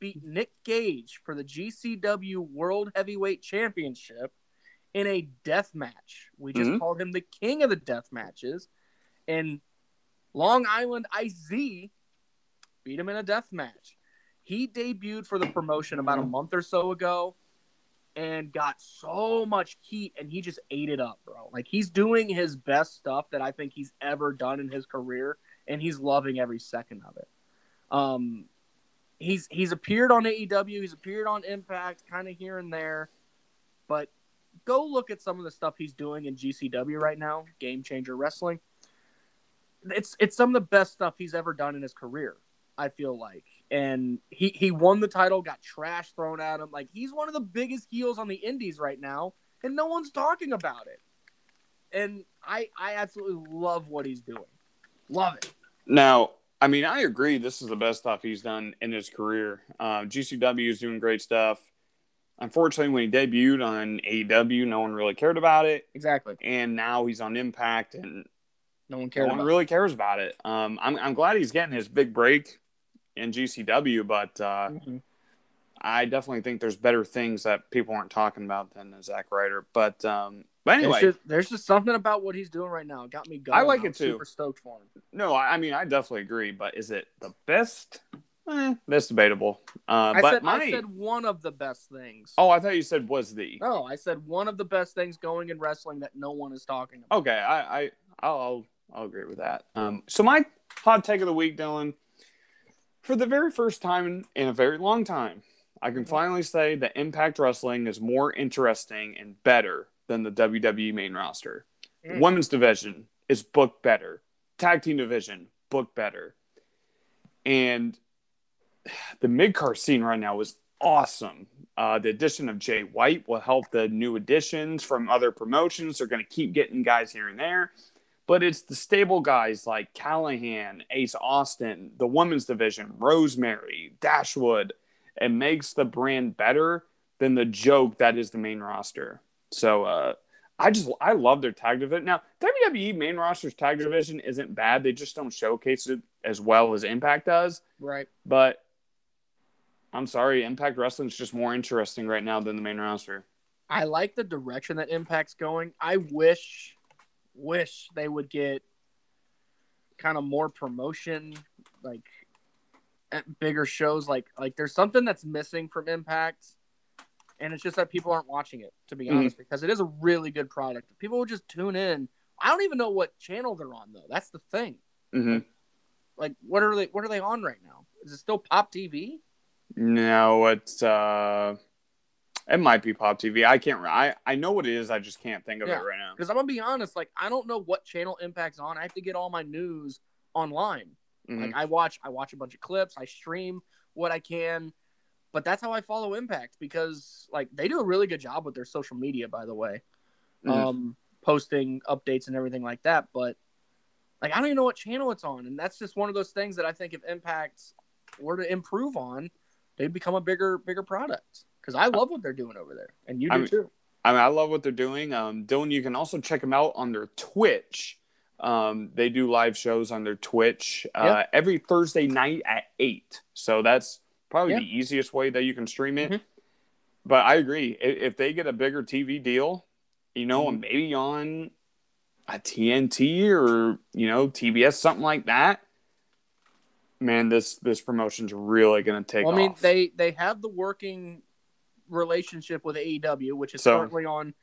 Speaker 2: beat Nick Gage for the GCW World Heavyweight Championship in a death match. We just
Speaker 1: Mhm.
Speaker 2: called him the king of the death matches. And Long Island IZ beat him in a death match. He debuted for the promotion about a month or so ago and got so much heat and he just ate it up, bro. Like he's doing his best stuff that I think he's ever done in his career and he's loving every second of it. Um he's he's appeared on AEW, he's appeared on Impact kind of here and there, but go look at some of the stuff he's doing in GCW right now, Game Changer Wrestling. It's it's some of the best stuff he's ever done in his career. I feel like, and he he won the title, got trash thrown at him. Like he's one of the biggest heels on the Indies right now, and no one's talking about it. And I I absolutely love what he's doing. Love it.
Speaker 1: Now, I mean, I agree. This is the best stuff he's done in his career. Uh, GCW is doing great stuff. unfortunately, when he debuted on AEW, no one really cared about it,
Speaker 2: Exactly.
Speaker 1: and now he's on Impact, and
Speaker 2: No one
Speaker 1: cares.
Speaker 2: no
Speaker 1: one really cares about it. Um, I'm I'm glad he's getting his big break in GCW, but uh,
Speaker 2: Mhm.
Speaker 1: I definitely think there's better things that people aren't talking about than Zack Ryder. But um, but
Speaker 2: There's
Speaker 1: anyway,
Speaker 2: just, there's just something about what he's doing right now. It got me going.
Speaker 1: I like
Speaker 2: I'm
Speaker 1: it too.
Speaker 2: Super stoked for him.
Speaker 1: no, I, I mean I definitely agree. But is it the best? Eh, that's debatable. Uh,
Speaker 2: I
Speaker 1: but
Speaker 2: said
Speaker 1: my
Speaker 2: I said one of the best things.
Speaker 1: oh, I thought you said was the
Speaker 2: No, I said one of the best things going in wrestling that no one is talking about.
Speaker 1: okay. I I I'll I'll, I'll agree with that. Um, so my hot take of the week, Dylan, for the very first time in, in a very long time, I can
Speaker 2: Mhm.
Speaker 1: finally say that Impact Wrestling is more interesting and better than the WWE main roster.
Speaker 2: Mm.
Speaker 1: Women's division is booked better. Tag team division booked better. And the mid card scene right now is awesome. Uh, the addition of Jay White will help the new additions from other promotions. They're going to keep getting guys here and there. But it's the stable guys like Callihan, Ace Austin, the women's division, Rosemary, Dashwood. It makes the brand better than the joke that is the main roster. So uh, I just I love their tag division. Now WWE main roster's tag division isn't bad. They just don't showcase it as well as Impact does.
Speaker 2: Right.
Speaker 1: But I'm sorry, Impact Wrestling's just more interesting right now than the main roster.
Speaker 2: I like the direction that Impact's going. I wish, wish they would get kind of more promotion, like at bigger shows. Like, like there's something that's missing from Impact, and it's just that people aren't watching it. To be
Speaker 1: Mhm.
Speaker 2: honest, because it is a really good product. People will just tune in. I don't even know what channel they're on though. That's the thing.
Speaker 1: hmm
Speaker 2: Like, what are they? What are they on right now? Is it still Pop TV?
Speaker 1: No, it's uh, it might be Pop TV. I can't. I I know what it is. I just can't think of
Speaker 2: Yeah.
Speaker 1: it right now.
Speaker 2: Because I'm gonna be honest, like I don't know what channel Impact's on. I have to get all my news online.
Speaker 1: Mhm.
Speaker 2: Like I watch, I watch a bunch of clips. I stream what I can, but that's how I follow Impact because like they do a really good job with their social media, by the way,
Speaker 1: Mhm.
Speaker 2: um, posting updates and everything like that. But like I don't even know what channel it's on, and that's just one of those things that I think if Impact were to improve on, they'd become a bigger, bigger product. Because I love what they're doing over there, and you do
Speaker 1: I mean-
Speaker 2: too.
Speaker 1: I mean, I love what they're doing. Um, Dylan, you can also check them out on their Twitch. Um, they do live shows on their Twitch uh, every Thursday night at eight. So that's probably
Speaker 2: Yeah.
Speaker 1: the easiest way that you can stream it.
Speaker 2: Mhm.
Speaker 1: But I agree. If, if they get a bigger TV deal, you know,
Speaker 2: Mhm.
Speaker 1: maybe on a TNT or you know TBS, something like that. Man, this this promotion's really gonna take
Speaker 2: Well, I mean,
Speaker 1: off.
Speaker 2: they they have the working relationship with AEW, which is
Speaker 1: So-
Speaker 2: currently on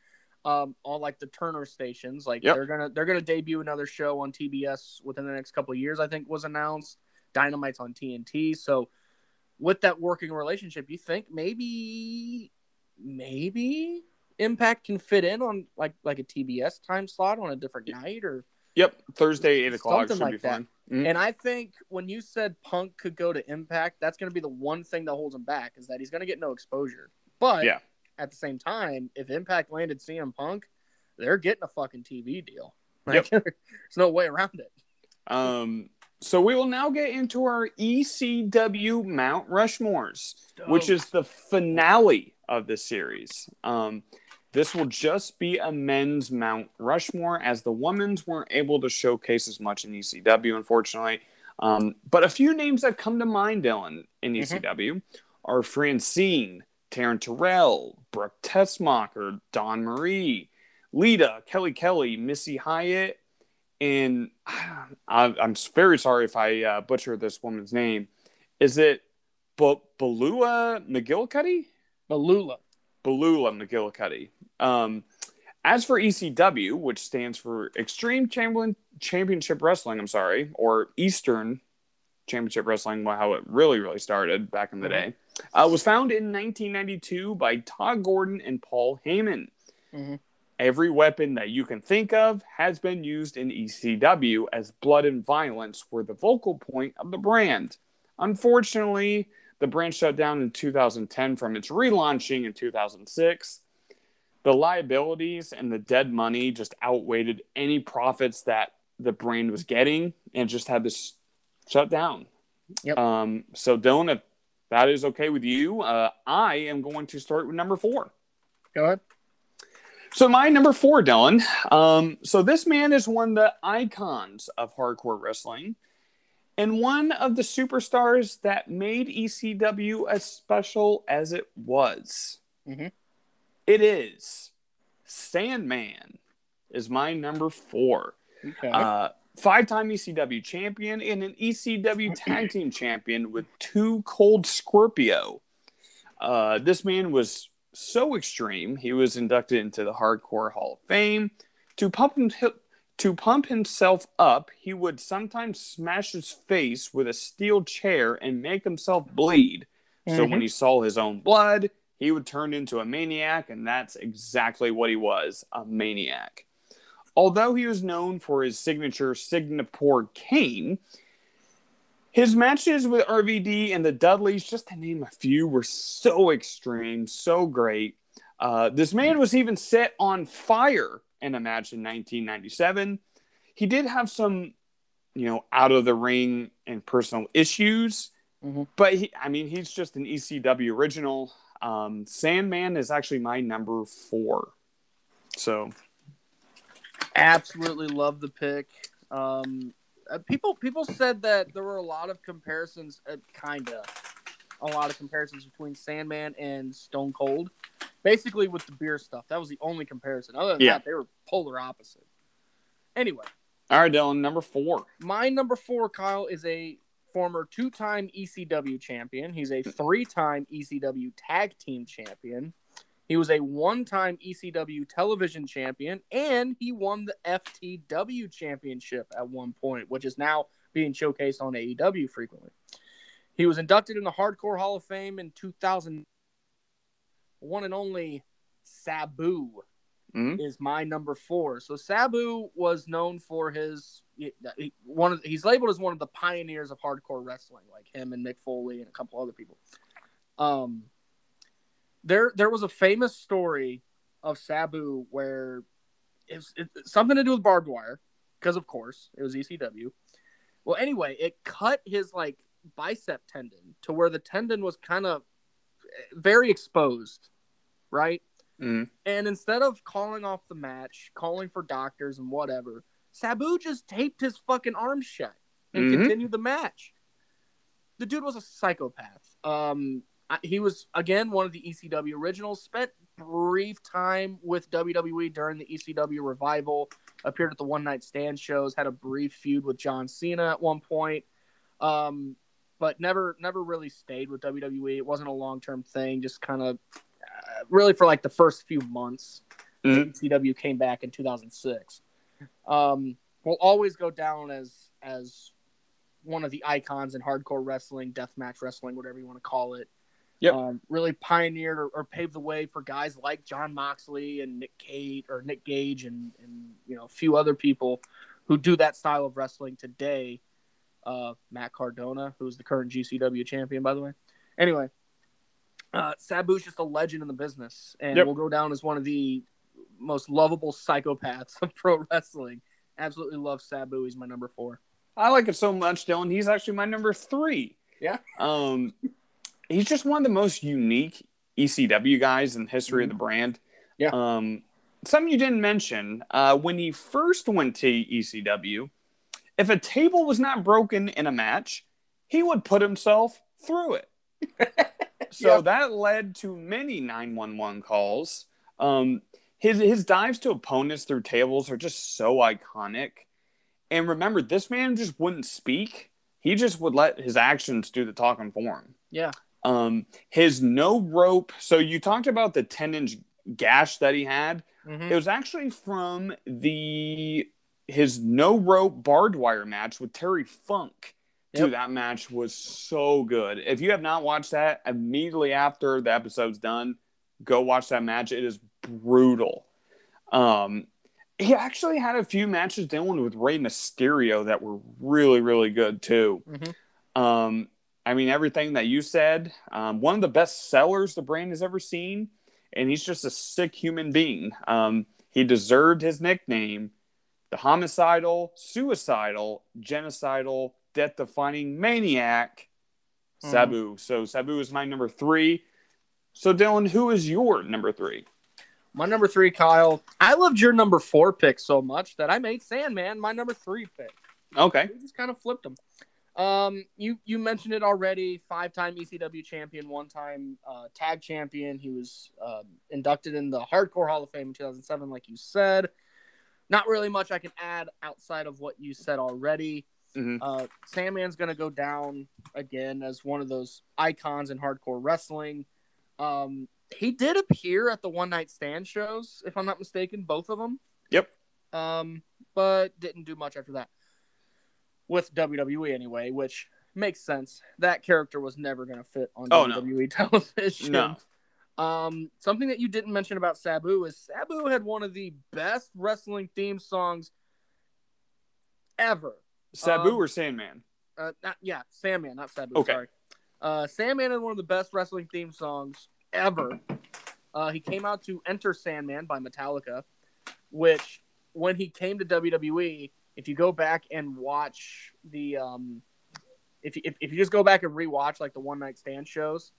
Speaker 2: um on like the Turner stations. Like
Speaker 1: Yep.
Speaker 2: they're gonna they're gonna debut another show on TBS within the next couple of years. I think was announced. Dynamite's on TNT. So with that working relationship, you think maybe maybe Impact can fit in on like like a TBS time slot on a different night or
Speaker 1: yep, Thursday eight o'clock
Speaker 2: Something
Speaker 1: should
Speaker 2: like
Speaker 1: be
Speaker 2: that.
Speaker 1: fine. Mhm.
Speaker 2: and I think when you said Punk could go to Impact, that's going to be the one thing that holds him back is that he's going to get no exposure. But
Speaker 1: Yeah.
Speaker 2: at the same time, if Impact landed CM Punk, they're getting a fucking TV deal. Like, there's no way around it.
Speaker 1: Um, so we will now get into our ECW Mount Rushmores, which is the finale of the series. Um, this will just be a men's Mount Rushmore, as the women's weren't able to showcase as much in ECW, unfortunately. Um, but a few names that come to mind, Dylan, in. ECW are Francine, Taryn Terrell, Brooke Tessmacher, Dawn Marie, Lita, Kelly Kelly, Missy Hyatt, and I- I'm very sorry if I uh, butcher this woman's name. Is it B- Balua McGillicuddy?
Speaker 2: Malula.
Speaker 1: Balula McGillicuddy. Um, as for ECW, which stands for Extreme Chamberlain Championship Wrestling, I'm sorry, or Eastern Championship Wrestling, how it really, really started back in the
Speaker 2: Mhm.
Speaker 1: day, uh, was founded in 1992 by Todd Gordon and Paul Heyman.
Speaker 2: Mhm.
Speaker 1: Every weapon that you can think of has been used in ECW as blood and violence were the vocal point of the brand. Unfortunately, the brand shut down in 2010 from its relaunching in 2006. The liabilities and the dead money just outweighed any profits that the brand was getting and just had this shut down.
Speaker 2: Yep.
Speaker 1: Um, so Dylan, if that is okay with you, uh, I am going to start with number four.
Speaker 2: Go ahead.
Speaker 1: So my number four, Dylan. Um, so this man is one of the icons of hardcore wrestling, and one of the superstars that made ECW as special as it was.
Speaker 2: Mhm.
Speaker 1: It is Sandman. Is my number four.
Speaker 2: Okay.
Speaker 1: Uh, five-time ECW champion and an ECW tag team champion with two Cold Scorpio. Uh, this man was so extreme. He was inducted into the Hardcore Hall of Fame. To pump him, to pump himself up, he would sometimes smash his face with a steel chair and make himself bleed. So when
Speaker 2: Mhm.
Speaker 1: he saw his own blood, he would turn into a maniac, and that's exactly what he was—a maniac. Although he was known for his signature Singapore cane, his matches with RVD and the Dudleys, just to name a few, were so extreme, so great. Uh, this man was even set on fire in a match in 1997. He did have some, you know, out of the ring and personal issues,
Speaker 2: Mhm.
Speaker 1: but he, I mean, he's just an ECW original. Um, Sandman is actually my number four. So
Speaker 2: Absolutely love the pick. Um, uh, people people said that there were a lot of comparisons, uh, kinda, a lot of comparisons between Sandman and Stone Cold. Basically, with the beer stuff, that was the only comparison. Other than
Speaker 1: Yeah.
Speaker 2: that, they were polar opposite. Anyway,
Speaker 1: All right, Dylan, number four.
Speaker 2: my number four, Kyle, is a former two-time ECW champion. He's a three-time ECW tag team champion. He was a one-time ECW television champion, and he won the FTW championship at one point, which is now being showcased on AEW frequently. He was inducted in the Hardcore Hall of Fame in 2000. One and only Sabu
Speaker 1: Mhm.
Speaker 2: is my number four. So Sabu was known for his he- one. Of, he's labeled as one of the pioneers of hardcore wrestling, like him and Mick Foley and a couple other people. Um, there there was a famous story of Sabu where it's it, something to do with barbed wire, because of course it was ECW. Well, anyway, it cut his like bicep tendon to where the tendon was kind of very exposed, right?
Speaker 1: Mhm.
Speaker 2: And instead of calling off the match, calling for doctors and whatever, Sabu just taped his fucking arm shut and
Speaker 1: Mhm.
Speaker 2: continued the match. The dude was a psychopath. Um, he was again one of the ECW originals. Spent brief time with WWE during the ECW revival. Appeared at the one night stand shows. Had a brief feud with John Cena at one point. Um, but never never really stayed with WWE. It wasn't a long term thing. Just kind of uh, really for like the first few months.
Speaker 1: Mhm.
Speaker 2: ECW came back in 2006. Um, will always go down as as one of the icons in hardcore wrestling, deathmatch wrestling, whatever you want to call it.
Speaker 1: Yep.
Speaker 2: Um, really pioneered or, or paved the way for guys like Jon Moxley and Nick Cage or Nick Gage and, and you know a few other people who do that style of wrestling today. Uh, Matt Cardona, who's the current GCW champion, by the way. Anyway, uh, Sabu's just a legend in the business, and
Speaker 1: Yep.
Speaker 2: will go down as one of the most lovable psychopaths of pro wrestling. Absolutely love Sabu. He's my number four.
Speaker 1: I like it so much, Dylan. He's actually my number three.
Speaker 2: Yeah.
Speaker 1: Um, he's just one of the most unique ECW guys in the history of the brand.
Speaker 2: Yeah.
Speaker 1: Um, something you didn't mention uh, when he first went to ECW, if a table was not broken in a match, he would put himself through it. so
Speaker 2: Yep.
Speaker 1: that led to many 911 calls. Um, his his dives to opponents through tables are just so iconic. And remember, this man just wouldn't speak. He just would let his actions do the talking for him.
Speaker 2: Yeah.
Speaker 1: Um, his no rope. So you talked about the 10 inch gash that he had.
Speaker 2: Mhm.
Speaker 1: It was actually from the his no rope barbed wire match with Terry Funk.
Speaker 2: Yep.
Speaker 1: Dude, that match was so good. If you have not watched that, immediately after the episode's done, go watch that match. It is brutal. Um, he actually had a few matches dealing with Rey Mysterio that were really, really good too.
Speaker 2: Mhm.
Speaker 1: Um, I mean, everything that you said, um, one of the best sellers the brand has ever seen, and he's just a sick human being. Um, he deserved his nickname, the homicidal, suicidal, genocidal, death-defining maniac,
Speaker 2: Mhm.
Speaker 1: Sabu. So Sabu is my number three. So Dylan, who is your number three?
Speaker 2: My number three, Kyle. I loved your number four pick so much that I made Sandman my number three pick.
Speaker 1: Okay.
Speaker 2: We just kind of flipped them. Um, you you mentioned it already. Five time ECW champion, one time uh, tag champion. He was um, inducted in the Hardcore Hall of Fame in 2007, like you said. Not really much I can add outside of what you said already.
Speaker 1: Mhm.
Speaker 2: Uh, Sandman's going to go down again as one of those icons in hardcore wrestling. Um, he did appear at the one night stand shows, if I'm not mistaken, both of them.
Speaker 1: Yep.
Speaker 2: Um, but didn't do much after that with WWE anyway, which makes sense. That character was never going to fit on
Speaker 1: Oh, no.
Speaker 2: WWE television.
Speaker 1: No.
Speaker 2: Um, something that you didn't mention about Sabu is Sabu had one of the best wrestling theme songs ever.
Speaker 1: Sabu
Speaker 2: Um,
Speaker 1: or Sandman?
Speaker 2: Uh, not yeah, Sandman, not Sabu.
Speaker 1: Okay.
Speaker 2: Sorry. Uh, Sandman had one of the best wrestling theme songs ever. Uh, he came out to Enter Sandman by Metallica, which when he came to WWE, if you go back and watch the um, if you, if, if you just go back and rewatch like the one night stand shows,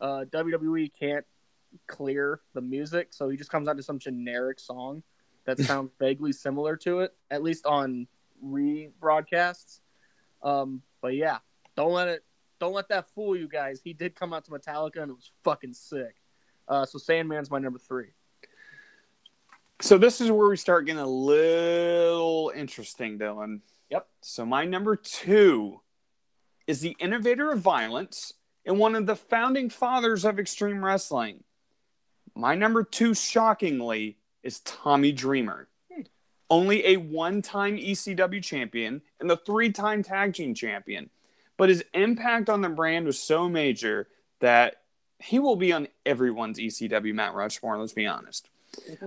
Speaker 2: uh, WWE can't clear the music, so he just comes out to some generic song that sounds vaguely similar to it, at least on rebroadcasts. Um, but yeah, don't let it don't let that fool you guys. He did come out to Metallica and it was fucking sick. Uh, so Sandman's my number three.
Speaker 1: So this is where we start getting a little interesting, Dylan.
Speaker 2: Yep.
Speaker 1: So my number two is the innovator of violence and one of the founding fathers of extreme wrestling. My number two, shockingly, is Tommy Dreamer.
Speaker 2: Hmm.
Speaker 1: Only a one-time ECW champion and the three-time tag team champion, but his impact on the brand was so major that he will be on everyone's ECW Mount Rushmore. Let's be honest.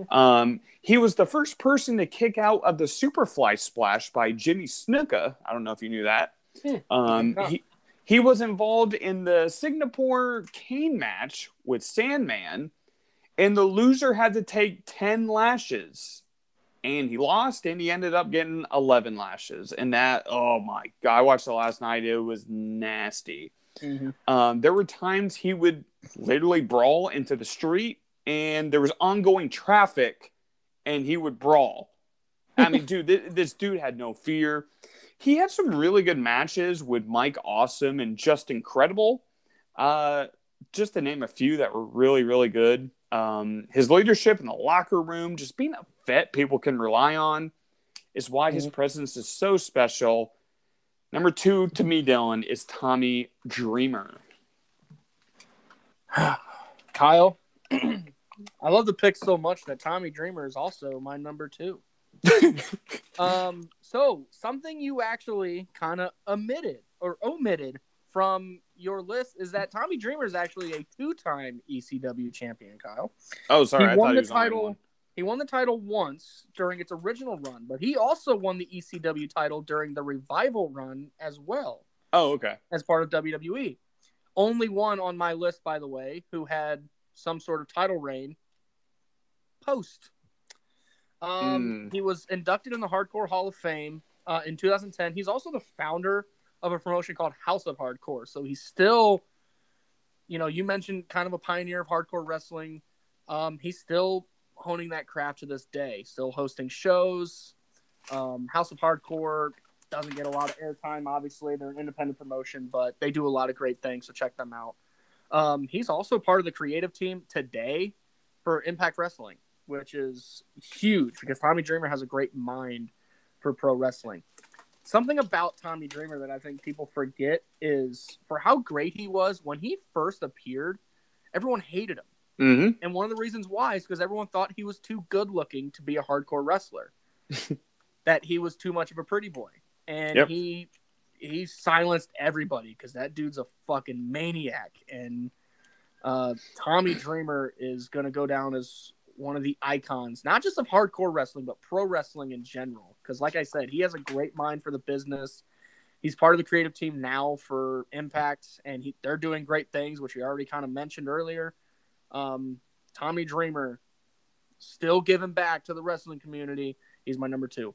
Speaker 1: Um, he was the first person to kick out of the Superfly splash by Jimmy Snuka. I don't know if you knew that.
Speaker 2: Hmm.
Speaker 1: Um, he, he was involved in the Singapore cane match with Sandman, and the loser had to take 10 lashes. And he lost, and he ended up getting 11 lashes. And that, oh my God, I watched it last night. It was nasty. Um, there were times he would literally brawl into the street, and there was ongoing traffic, and he would brawl. I mean, dude, th- this dude had no fear. He had some really good matches with Mike Awesome and Justin Credible. Uh, just to name a few that were really, really good. Um, his leadership in the locker room, just being a vet people can rely on, is why his
Speaker 2: Mhm.
Speaker 1: presence is so special. Number two to me, Dylan, is Tommy Dreamer.
Speaker 2: Kyle, I love the pick so much that Tommy Dreamer is also my number two. Um, so something you actually kind of omitted or omitted from your list is that Tommy Dreamer is actually a two-time ECW champion. Kyle,
Speaker 1: Oh, sorry,
Speaker 2: he
Speaker 1: I
Speaker 2: won
Speaker 1: thought
Speaker 2: the
Speaker 1: he was
Speaker 2: title. He won the title once during its original run, but he also won the ECW title during the revival run as well
Speaker 1: Oh, okay.
Speaker 2: as part of WWE. Only one on my list, by the way, who had some sort of title reign post. Um,
Speaker 1: Mm.
Speaker 2: He was inducted in the Hardcore Hall of Fame uh, in 2010. He's also the founder of a promotion called House of Hardcore. So he's still, you know, you mentioned kind of a pioneer of hardcore wrestling. Um, he's still honing that craft to this day, still hosting shows. Um, House of Hardcore doesn't get a lot of airtime. Obviously, they're an independent promotion, but they do a lot of great things. So check them out. Um, he's also part of the creative team today for Impact Wrestling, which is huge because Tommy Dreamer has a great mind for pro wrestling. Something about Tommy Dreamer that I think people forget is for how great he was when he first appeared, everyone hated him.
Speaker 1: Mm-hmm.
Speaker 2: And one of the reasons why is because everyone thought he was too good looking to be a hardcore wrestler. that he was too much of a pretty boy. And
Speaker 1: Yep.
Speaker 2: he he silenced everybody because that dude's a fucking maniac. And uh, Tommy Dreamer is gonna go down as one of the icons, not just of hardcore wrestling, but pro wrestling in general. Because like I said, he has a great mind for the business. He's part of the creative team now for Impact, and he, they're doing great things, which we already kind of mentioned earlier. Um, Tommy Dreamer still giving back to the wrestling community. He's my number two.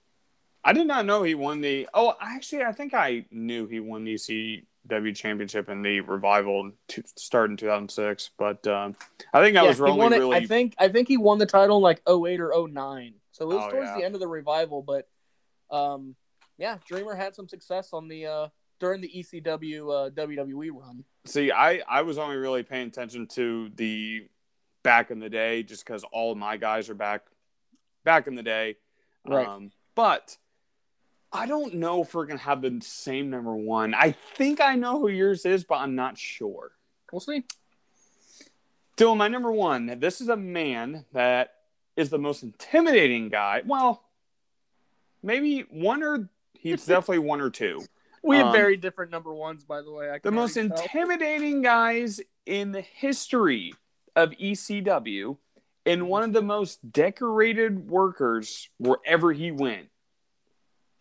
Speaker 1: I did not know he won the. Oh, actually, I think I knew he won the ECW championship in the revival to start in 2006. But um, I think that
Speaker 2: Yeah,
Speaker 1: was only really.
Speaker 2: I think I think he won the title in like 08 or 09. So it was
Speaker 1: Oh,
Speaker 2: towards
Speaker 1: yeah.
Speaker 2: the end of the revival, but um yeah, Dreamer had some success on the uh during the ECW uh, WWE run.
Speaker 1: See, I, I was only really paying attention to the back in the day just because all of my guys are back back in the day.
Speaker 2: Right.
Speaker 1: Um, but I don't know if we're going to have the same number one. I think I know who yours is, but I'm not sure.
Speaker 2: We'll see.
Speaker 1: Dylan, my number one, this is a man that is the most intimidating guy. Well, maybe one or he's definitely one or two.
Speaker 2: We have
Speaker 1: Um,
Speaker 2: very different number ones, by the way. I
Speaker 1: the most
Speaker 2: tell.
Speaker 1: intimidating guys in the history of ECW and one of the most decorated workers wherever he went.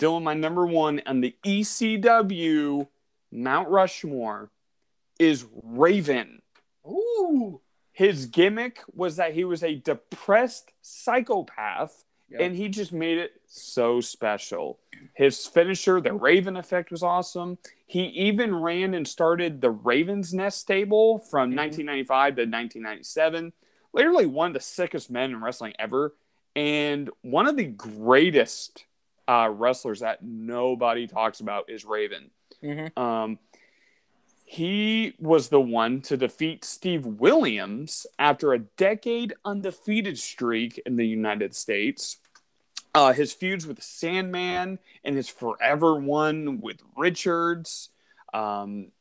Speaker 1: Dylan, my number one on the ECW Mount Rushmore is Raven.
Speaker 2: Ooh.
Speaker 1: His gimmick was that he was a depressed psychopath
Speaker 2: Yep.
Speaker 1: and he just made it so special. His finisher, the Raven effect, was awesome. He even ran and started the Raven's Nest stable from
Speaker 2: Mhm.
Speaker 1: 1995 to 1997. Literally one of the sickest men in wrestling ever, and one of the greatest uh, wrestlers that nobody talks about is Raven.
Speaker 2: Mhm.
Speaker 1: Um, he was the one to defeat Steve Williams after a decade undefeated streak in the United States. Uh, his feuds with Sandman and his forever one with Richards. Um,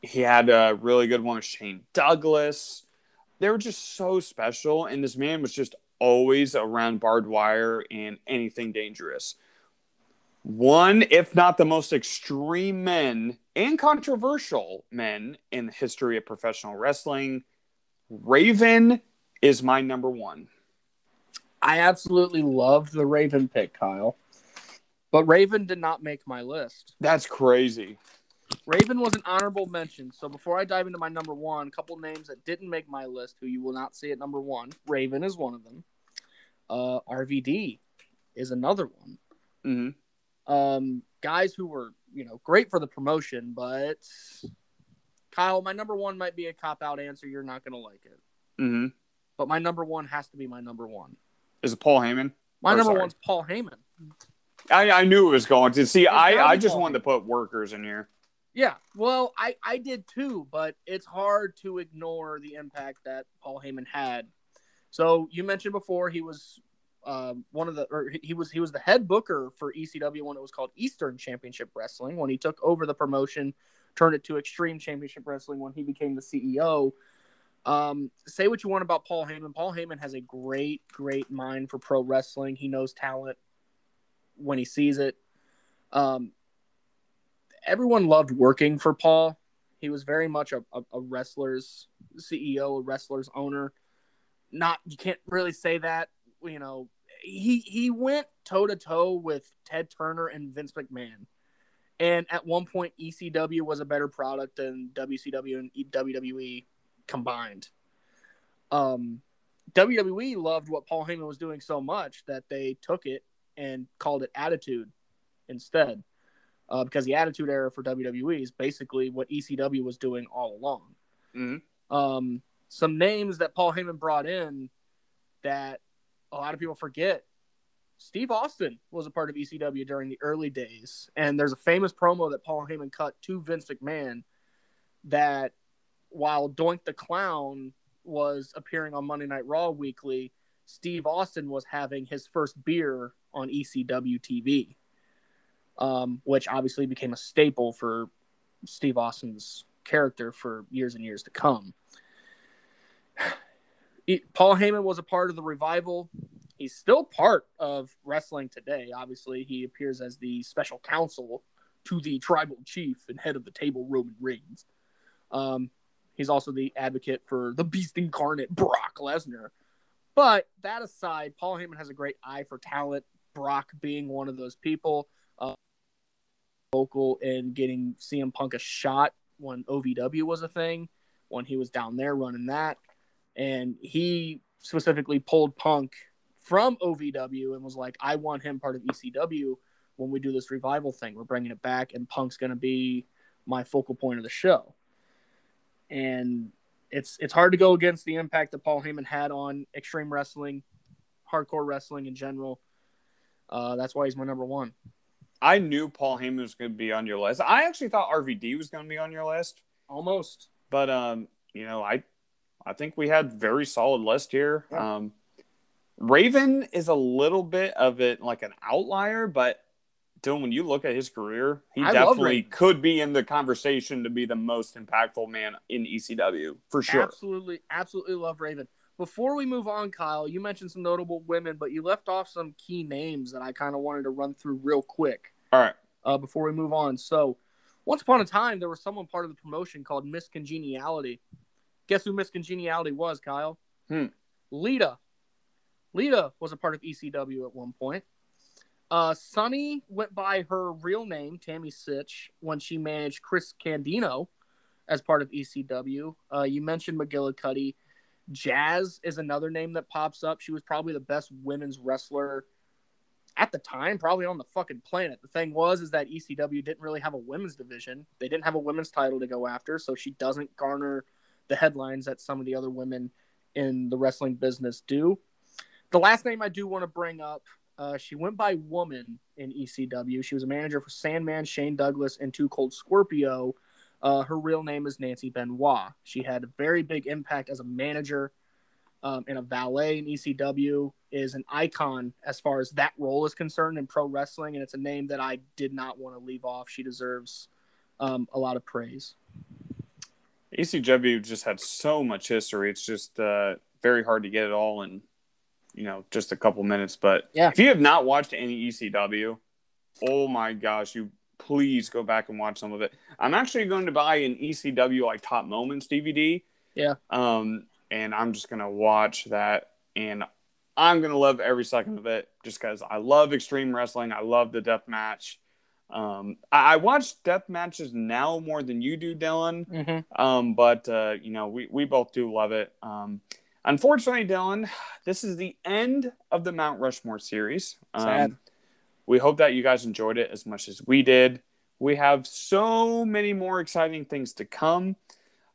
Speaker 1: he had a really good one with Shane Douglas. They were just so special, and this man was just always around barbed wire and anything dangerous one, if not the most extreme men and controversial men in the history of professional wrestling. Raven is my number one.
Speaker 2: I absolutely love the Raven pick, Kyle. But Raven did not make my list.
Speaker 1: That's crazy.
Speaker 2: Raven was an honorable mention. So before I dive into my number one, a couple names that didn't make my list, who you will not see at number one. Raven is one of them. Uh, RVD is another one.
Speaker 1: hmm
Speaker 2: Um, guys who were, you know, great for the promotion, but Kyle, my number one might be a cop out answer. You're not going to like it.
Speaker 1: hmm
Speaker 2: But my number one has to be my number one.
Speaker 1: Is it Paul Heyman?
Speaker 2: My
Speaker 1: Or
Speaker 2: number
Speaker 1: sorry.
Speaker 2: one's Paul Heyman.
Speaker 1: I, I knew it was going to. See,
Speaker 2: It's
Speaker 1: I, I just
Speaker 2: Paul
Speaker 1: wanted to put workers in here.
Speaker 2: Yeah, well, I I did too, but it's hard to ignore the impact that Paul Heyman had. So you mentioned before he was um, one of the, or he was he was the head booker for ECW when it was called Eastern Championship Wrestling. When he took over the promotion, turned it to Extreme Championship Wrestling when he became the CEO. Um, say what you want about Paul Heyman. Paul Heyman has a great, great mind for pro wrestling. He knows talent when he sees it. Um, everyone loved working for Paul. He was very much a, a, a wrestler's CEO, a wrestler's owner. Not you can't really say that. You know, he he went toe to toe with Ted Turner and Vince McMahon. And at one point, ECW was a better product than WCW and WWE combined. Um, WWE loved what Paul Heyman was doing so much that they took it and called it Attitude instead uh, because the Attitude Era for WWE is basically what ECW was doing all along.
Speaker 1: Mhm.
Speaker 2: Um, some names that Paul Heyman brought in that a lot of people forget. Steve Austin was a part of ECW during the early days, and there's a famous promo that Paul Heyman cut to Vince McMahon that while Doink the Clown was appearing on Monday Night Raw weekly, Steve Austin was having his first beer on ECW TV um, which obviously became a staple for Steve Austin's character for years and years to come. He- Paul Heyman was a part of the revival. He's still part of wrestling today. Obviously, he appears as the special counsel to the tribal chief and head of the table, Roman Reigns. Um, he's also the advocate for the beast incarnate, Brock Lesnar. But that aside, Paul Heyman has a great eye for talent. Brock being one of those people vocal in getting CM Punk a shot when OVW was a thing, when he was down there running that. And he specifically pulled Punk from OVW and was like, I want him part of ECW when we do this revival thing. We're bringing it back, and Punk's going to be my focal point of the show. And it's it's hard to go against the impact that Paul Heyman had on extreme wrestling, hardcore wrestling in general. Uh, that's why he's my number one.
Speaker 1: I knew Paul Heyman was going to be on your list. I actually thought RVD was going to be on your list,
Speaker 2: Almost.
Speaker 1: but um, you know, I I think we had very solid list here.
Speaker 2: Yeah.
Speaker 1: Um, Raven is a little bit of it like an outlier, but Dylan, when you look at his career, he
Speaker 2: I
Speaker 1: definitely could be in the conversation to be the most impactful man in ECW for sure.
Speaker 2: Absolutely, absolutely love Raven. Before we move on, Kyle, you mentioned some notable women, but you left off some key names that I kind of wanted to run through real quick
Speaker 1: All right.
Speaker 2: uh, before we move on. So, once upon a time, there was someone part of the promotion called Miss Congeniality. Guess who Miss Congeniality was, Kyle?
Speaker 1: Hmm.
Speaker 2: Lita. Lita was a part of ECW at one point. Uh, Sunny went by her real name, Tammy Sytch, when she managed Chris Candido as part of ECW. Uh, you mentioned McGillicutty. Jazz is another name that pops up. She was probably the best women's wrestler at the time, probably on the fucking planet. The thing was, is that ECW didn't really have a women's division. They didn't have a women's title to go after, so she doesn't garner the headlines that some of the other women in the wrestling business do. The last name I do want to bring up, uh, she went by Woman in ECW. She was a manager for Sandman, Shane Douglas, and Two Cold Scorpio. Uh, her real name is Nancy Benoit. She had a very big impact as a manager um, and a valet in ECW. Is an icon as far as that role is concerned in pro wrestling, and it's a name that I did not want to leave off. She deserves um, a lot of praise.
Speaker 1: ECW just had so much history. It's just uh, very hard to get it all in, you know, just a couple minutes. But
Speaker 2: Yeah.
Speaker 1: if you have not watched any ECW, oh my gosh, you please go back and watch some of it. I'm actually going to buy an ECW like top moments DVD.
Speaker 2: Yeah.
Speaker 1: Um, and I'm just gonna watch that, and I'm gonna love every second of it, just because I love extreme wrestling. I love the death match. Um, I, I watch death matches now more than you do, Dylan.
Speaker 2: Mm-hmm.
Speaker 1: Um, but uh, you know, we, we both do love it. Um, unfortunately, Dylan, this is the end of the Mount Rushmore series. Um,
Speaker 2: Sad.
Speaker 1: we hope that you guys enjoyed it as much as we did. We have so many more exciting things to come.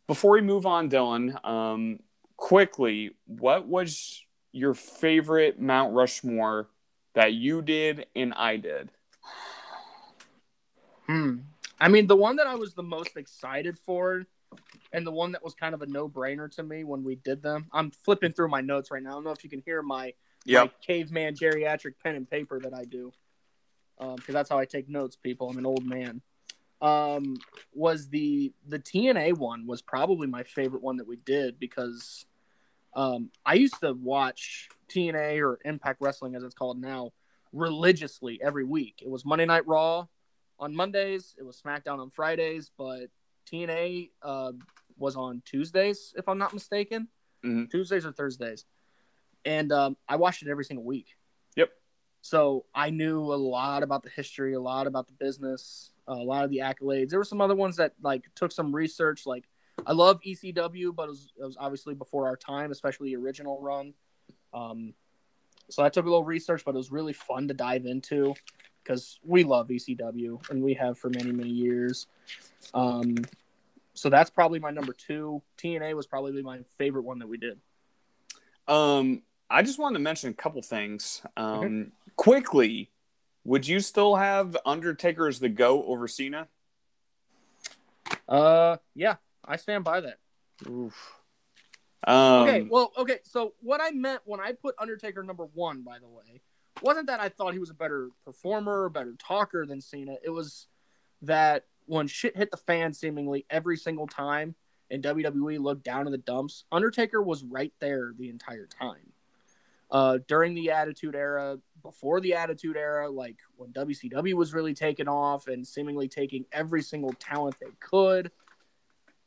Speaker 1: Before we move on, Dylan, um, quickly, what was your favorite Mount Rushmore that you did and I did?
Speaker 2: Hmm. I mean, the one that I was the most excited for, and the one that was kind of a no-brainer to me when we did them. I'm flipping through my notes right now. I don't know if you can hear my, my caveman geriatric pen and paper that I do, because that's how I take notes. People, I'm an old man. Um, was the the TNA one was probably my favorite one that we did because um, I used to watch TNA or Impact Wrestling as it's called now religiously every week. It was Monday Night Raw on Mondays. It was SmackDown on Fridays, but TNA uh, was on Tuesdays, if I'm not mistaken.
Speaker 1: Mhm.
Speaker 2: Tuesdays or Thursdays, and um, I watched it every single week.
Speaker 1: Yep.
Speaker 2: So I knew a lot about the history, a lot about the business, a lot of the accolades. There were some other ones that like took some research. Like I love ECW, but it was, it was obviously before our time, especially the original run. Um, so I took a little research, but it was really fun to dive into because we love ECW and we have for many many years. Um, so that's probably my number two. TNA was probably my favorite one that we did.
Speaker 1: Um, I just wanted to mention a couple things. Um, quickly, would you still have Undertaker as the go over Cena?
Speaker 2: Uh, yeah, I stand by that.
Speaker 1: Um,
Speaker 2: Okay, well, okay. So what I meant when I put Undertaker number one, by the way, wasn't that I thought he was a better performer, a better talker than Cena. It was that when shit hit the fan, seemingly every single time, and WWE looked down in the dumps, Undertaker was right there the entire time. Uh, during the Attitude Era, before the Attitude Era, like when WCW was really taking off and seemingly taking every single talent they could.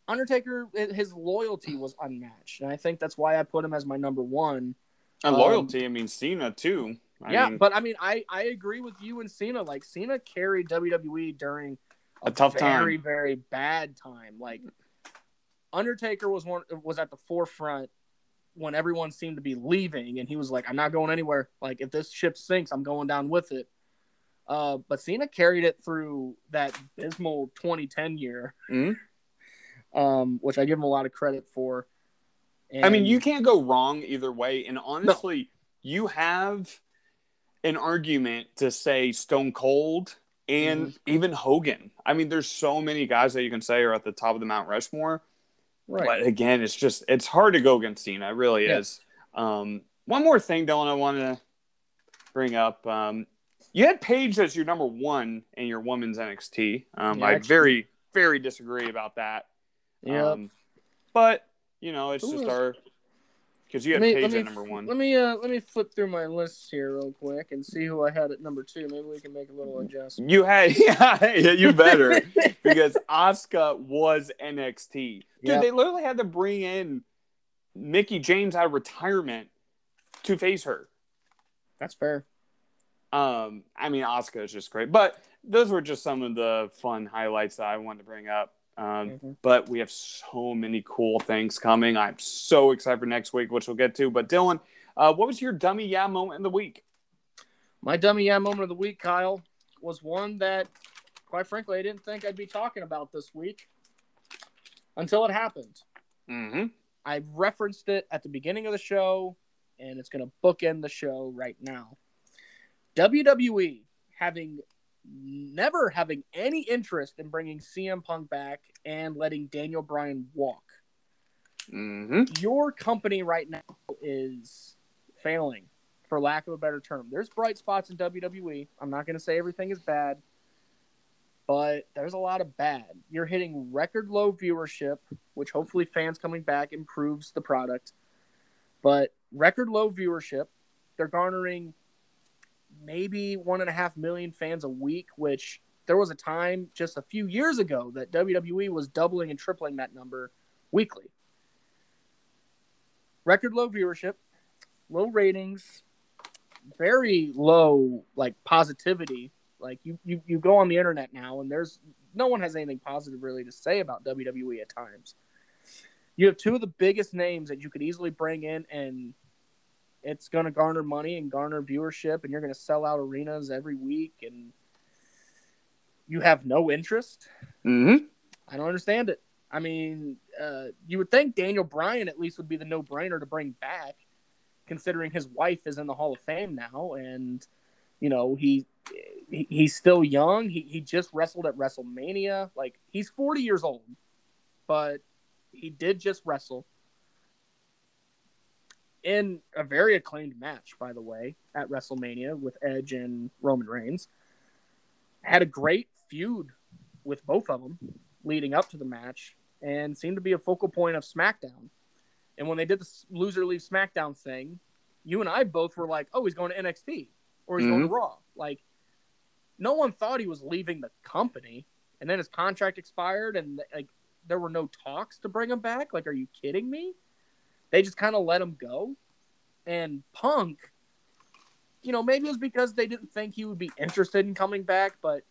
Speaker 2: Undertaker, his loyalty was unmatched, and I think that's why I put him as my number one.
Speaker 1: and
Speaker 2: um,
Speaker 1: loyalty. I mean, Cena too. I
Speaker 2: yeah,
Speaker 1: mean,
Speaker 2: but I mean, I I agree with you and Cena. Like Cena carried WWE during
Speaker 1: A tough time.
Speaker 2: very very bad time. Like Undertaker was one was at the forefront when everyone seemed to be leaving, and he was like, "I'm not going anywhere. Like if this ship sinks, I'm going down with it." Uh, but Cena carried it through that dismal 2010 year,
Speaker 1: Mhm.
Speaker 2: um, which I give him a lot of credit for.
Speaker 1: I mean, you can't go wrong either way. And honestly, you have an argument to say Stone Cold and
Speaker 2: Mm-hmm.
Speaker 1: even Hogan. I mean, there's so many guys that you can say are at the top of the Mount Rushmore.
Speaker 2: right.
Speaker 1: But again, it's just it's hard to go against Cena. It really
Speaker 2: Yeah.
Speaker 1: is. Um, one more thing, Dylan, I want to bring up. Um, you had Paige as your number one in your women's NXT. Um,
Speaker 2: Yeah,
Speaker 1: I
Speaker 2: actually-
Speaker 1: very, very disagree about that.
Speaker 2: Yep.
Speaker 1: Um, but you know, it's
Speaker 2: Who
Speaker 1: just our because you
Speaker 2: Let
Speaker 1: had
Speaker 2: me,
Speaker 1: Paige
Speaker 2: let, me,
Speaker 1: at number one.
Speaker 2: let me uh let me flip through my list here real quick and see who I had at number two. Maybe we can make a little adjustment.
Speaker 1: You had yeah, yeah, you better because Asuka was NXT. Dude,
Speaker 2: Yep.
Speaker 1: they literally had to bring in Mickie James out of retirement to face her.
Speaker 2: That's fair.
Speaker 1: Um, I mean, Asuka is just great, but those were just some of the fun highlights that I wanted to bring up. Um,
Speaker 2: Mhm.
Speaker 1: But we have so many cool things coming. I'm so excited for next week, which we'll get to. But Dylan, uh, what was your dummy yeah moment of the week?
Speaker 2: My dummy yeah moment of the week, Kyle, was one that, quite frankly, I didn't think I'd be talking about this week until it happened.
Speaker 1: Mm-hmm.
Speaker 2: I referenced it at the beginning of the show, and it's going to bookend the show right now. WWE having never having any interest in bringing CM Punk back and letting Daniel Bryan walk.
Speaker 1: Mm-hmm.
Speaker 2: Your company right now is failing, for lack of a better term. There's bright spots in WWE. I'm not going to say everything is bad, but there's a lot of bad. You're hitting record low viewership, which hopefully fans coming back improves the product. But record low viewership, they're garnering maybe one and a half million fans a week, which there was a time just a few years ago that WWE was doubling and tripling that number weekly. Record low viewership, low ratings, very low like positivity. Like you, you, you go on the internet now and there's no one has anything positive really to say about WWE at times. You have two of the biggest names that you could easily bring in and it's going to garner money and garner viewership and you're going to sell out arenas every week and you have no interest?
Speaker 1: Mm-hmm.
Speaker 2: i don't understand it. I mean uh, you would think daniel bryan at least would be the no-brainer to bring back considering his wife is in the hall of fame now and you know he, he he's still young. He, he just wrestled at wrestlemania. Like he's 40 years old but he did just wrestle in a very acclaimed match, by the way, at WrestleMania with Edge and Roman Reigns. Had a great feud with both of them leading up to the match and seemed to be a focal point of SmackDown. And when they did the loser leave SmackDown thing, you and I both were like, oh, he's going to NXT or he's going to mm-hmm. Raw. Like, no one thought he was leaving the company. And then his contract expired and like there were no talks to bring him back. Like, are you kidding me? They just kind of let him go. And Punk, you know, maybe it was because they didn't think he would be interested in coming back, but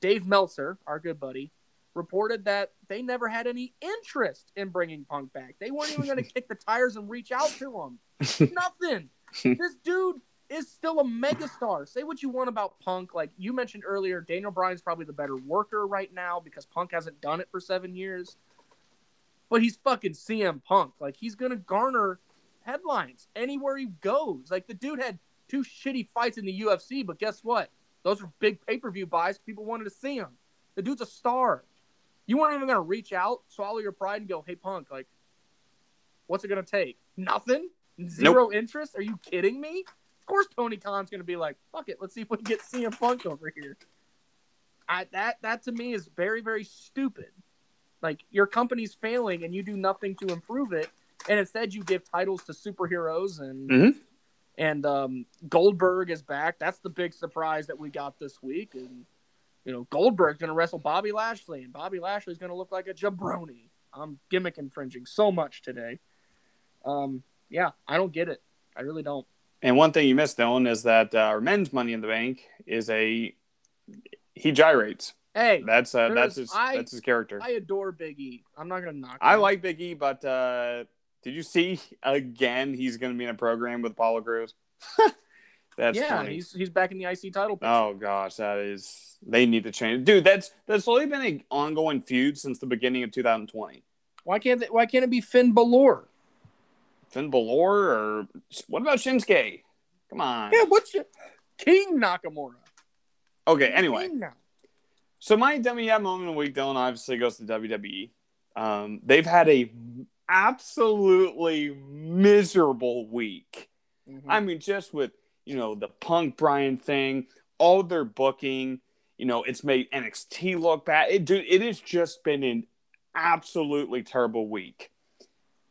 Speaker 2: Dave Meltzer, our good buddy, reported that they never had any interest in bringing Punk back. They weren't even going to kick the tires and reach out to him. Nothing. this dude is still a megastar. Say what you want about Punk. Like you mentioned earlier, Daniel Bryan's probably the better worker right now because Punk hasn't done it for seven years but he's fucking CM Punk. Like he's gonna garner headlines anywhere he goes. Like the dude had two shitty fights in the UFC, but guess what? Those were big pay per view buys. People wanted to see him. The dude's a star. You weren't even gonna reach out, swallow your pride, and go, "Hey, Punk, like, what's it gonna take? Nothing? Zero interest? Are you kidding me?" Of course, Tony Khan's gonna be like, "Fuck it, let's see if we can get CM Punk over here." I, that that to me is very very stupid. Like your company's failing and you do nothing to improve it, and instead you give titles to superheroes and
Speaker 1: Mhm.
Speaker 2: and um, Goldberg is back. That's the big surprise that we got this week. And you know Goldberg's going to wrestle Bobby Lashley, and Bobby Lashley's going to look like a jabroni. I'm gimmick infringing so much today. Um, yeah, I don't get it. I really don't.
Speaker 1: And one thing you missed, Dylan, is that uh, our men's Money in the Bank is a he gyrates.
Speaker 2: Hey,
Speaker 1: That's uh, that's his
Speaker 2: I-
Speaker 1: that's his character.
Speaker 2: I adore Big E. I'm not going to knock.
Speaker 1: I
Speaker 2: him.
Speaker 1: like Big E, but uh, did you see again? He's going to be in a program with Apollo Crews. That's
Speaker 2: yeah,
Speaker 1: funny.
Speaker 2: he's he's back in the IC title picture.
Speaker 1: Oh gosh, that is they need to change. Dude, that's that's only been an ongoing feud since the beginning of 2020.
Speaker 2: Why can't they, why can't it be Finn Balor?
Speaker 1: Finn Balor or what about Shinsuke? Come on.
Speaker 2: Yeah, what's your King Nakamura?
Speaker 1: Okay, anyway.
Speaker 2: King now.
Speaker 1: So my WM moment of the week, Dylan, obviously goes to WWE. Um, they've had a absolutely miserable week.
Speaker 2: Mhm.
Speaker 1: I mean, just with you know the Punk Bryan thing, all their booking, you know, it's made NXT look bad. It dude, it has just been an absolutely terrible week.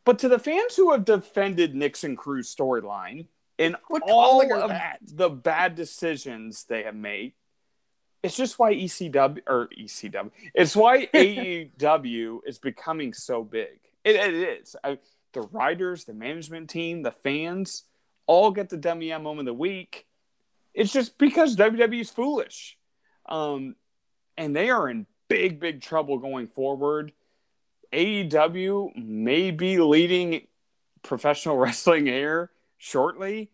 Speaker 1: But to the fans who have defended Nixon Cruz storyline and all of
Speaker 2: that.
Speaker 1: the bad decisions they have made, it's just why ECW or ECW. It's why AEW is becoming so big. It, it is. I, the writers, the management team, the fans all get the WM moment of the week. It's just because WWE is foolish. Um, and they are in big, big trouble going forward. AEW may be leading professional wrestling here shortly.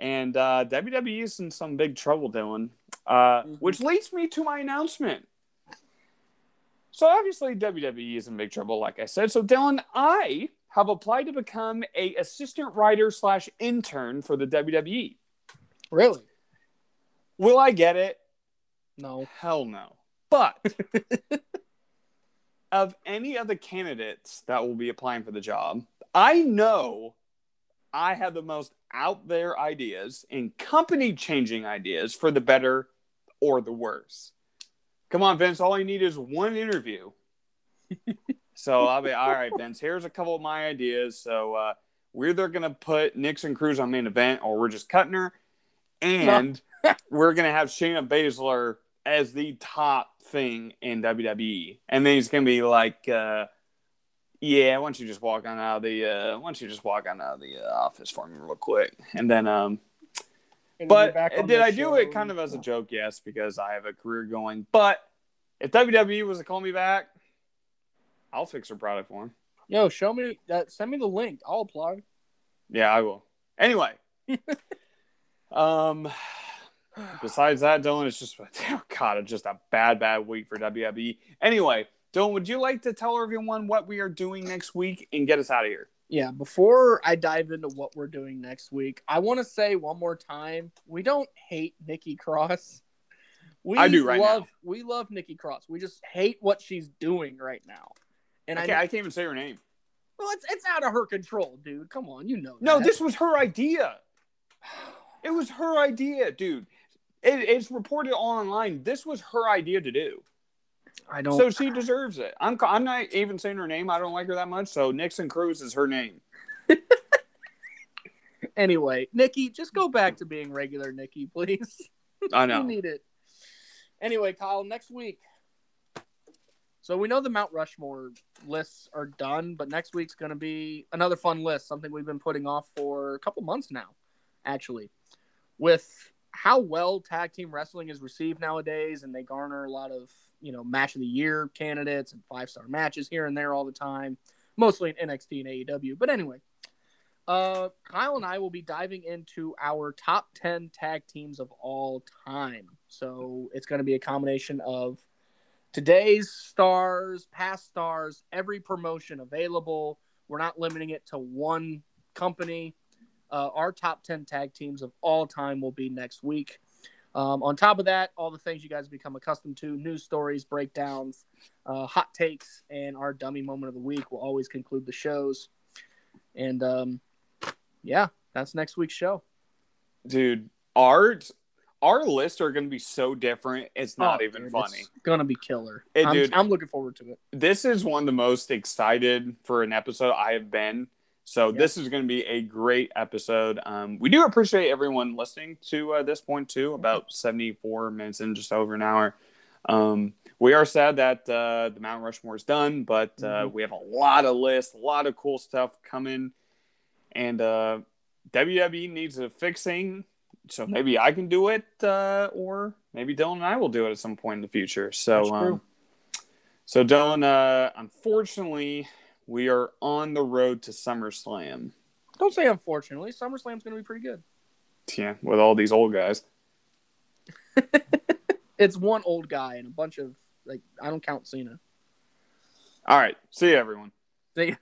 Speaker 1: And uh, WWE is in some big trouble, Dylan. Uh,
Speaker 2: Mhm.
Speaker 1: Which leads me to my announcement. So obviously WWE is in big trouble, like I said. So Dylan, I have applied to become a assistant writer slash intern for the WWE.
Speaker 2: Really?
Speaker 1: Will I get it?
Speaker 2: No.
Speaker 1: Hell no. But of any of the candidates that will be applying for the job, I know I have the most out there ideas and company changing ideas for the better or the worse. Come on, Vince. All I need is one interview. so I'll be all right, Vince. Here's a couple of my ideas. So uh, we're either going to put Nixon Cruz on main event or we're just cutting her. And we're going to have Shayna Baszler as the top thing in WWE. And then he's going to be like, uh, yeah, why don't you just walk on out of the, uh, why don't you just walk on out of the uh, office for me real quick? And then, um,
Speaker 2: And
Speaker 1: but
Speaker 2: you're back on
Speaker 1: did I do it kind of as a joke? Yes, because I have a career going. But if WWE was to call me back, I'll fix her product for him.
Speaker 2: Yo, show me that. Send me the link. I'll apply.
Speaker 1: Yeah, I will. Anyway, um, besides that, Dylan, it's just oh god, it's just a bad, bad week for WWE. Anyway, Dylan, would you like to tell everyone what we are doing next week and get us out of here?
Speaker 2: Yeah, before I dive into what we're doing next week, I want to say one more time, we don't hate Nikki Cross. We
Speaker 1: I do right
Speaker 2: love,
Speaker 1: now.
Speaker 2: We love Nikki Cross. We just hate what she's doing right now. And
Speaker 1: I
Speaker 2: I,
Speaker 1: can't,
Speaker 2: know,
Speaker 1: I can't even say her name.
Speaker 2: well, it's it's out of her control, dude. Come on, you know.
Speaker 1: No,
Speaker 2: that.
Speaker 1: this was her idea. It was her idea, dude. It, it's reported online. This was her idea to do.
Speaker 2: I don't.
Speaker 1: So she deserves it. I'm I'm not even saying her name. I don't like her that much. So Nixon Cruz is her name.
Speaker 2: anyway, Nikki, just go back to being regular, Nikki, please.
Speaker 1: I
Speaker 2: You
Speaker 1: know.
Speaker 2: need it. Anyway, Kyle, next week. So we know the Mount Rushmore lists are done, but next week's going to be another fun list, something we've been putting off for a couple months now, actually. With how well tag team wrestling is received nowadays, and they garner a lot of, you know, match of the year candidates and five star matches here and there all the time, mostly in NXT and AEW. But anyway, uh, Kyle and I will be diving into our top 10 tag teams of all time. So it's going to be a combination of today's stars, past stars, every promotion available. We're not limiting it to one company. Uh, our top 10 tag teams of all time will be next week. Um, on top of that, all the things you guys become accustomed to news stories, breakdowns, uh, hot takes, and our dummy moment of the week will always conclude the shows. And um, yeah, that's next week's show.
Speaker 1: Dude, our our lists are going to be so different. It's not
Speaker 2: Oh,
Speaker 1: even
Speaker 2: dude,
Speaker 1: funny.
Speaker 2: It's gonna be killer.
Speaker 1: Hey,
Speaker 2: I'm,
Speaker 1: dude.
Speaker 2: I'm looking forward to it.
Speaker 1: This is one of the most excited for an episode I have been. So
Speaker 2: Yeah.
Speaker 1: this is going to be a great episode. Um, we do appreciate everyone listening to uh, this point too. About seventy four minutes in, just over an hour. Um, we are sad that uh, the Mount Rushmore is done, but uh,
Speaker 2: Mhm.
Speaker 1: we have a lot of lists, a lot of cool stuff coming, and uh, WWE needs a fixing. So maybe I can do it, uh, or maybe Dylan and I will do it at some point in the future. So, um, so Dylan, uh, unfortunately, we are on the road to SummerSlam.
Speaker 2: Don't say unfortunately. SummerSlam's gonna be pretty good.
Speaker 1: Yeah, with all these old guys.
Speaker 2: It's one old guy and a bunch of like I don't count Cena.
Speaker 1: All right. See you, everyone.
Speaker 2: See ya.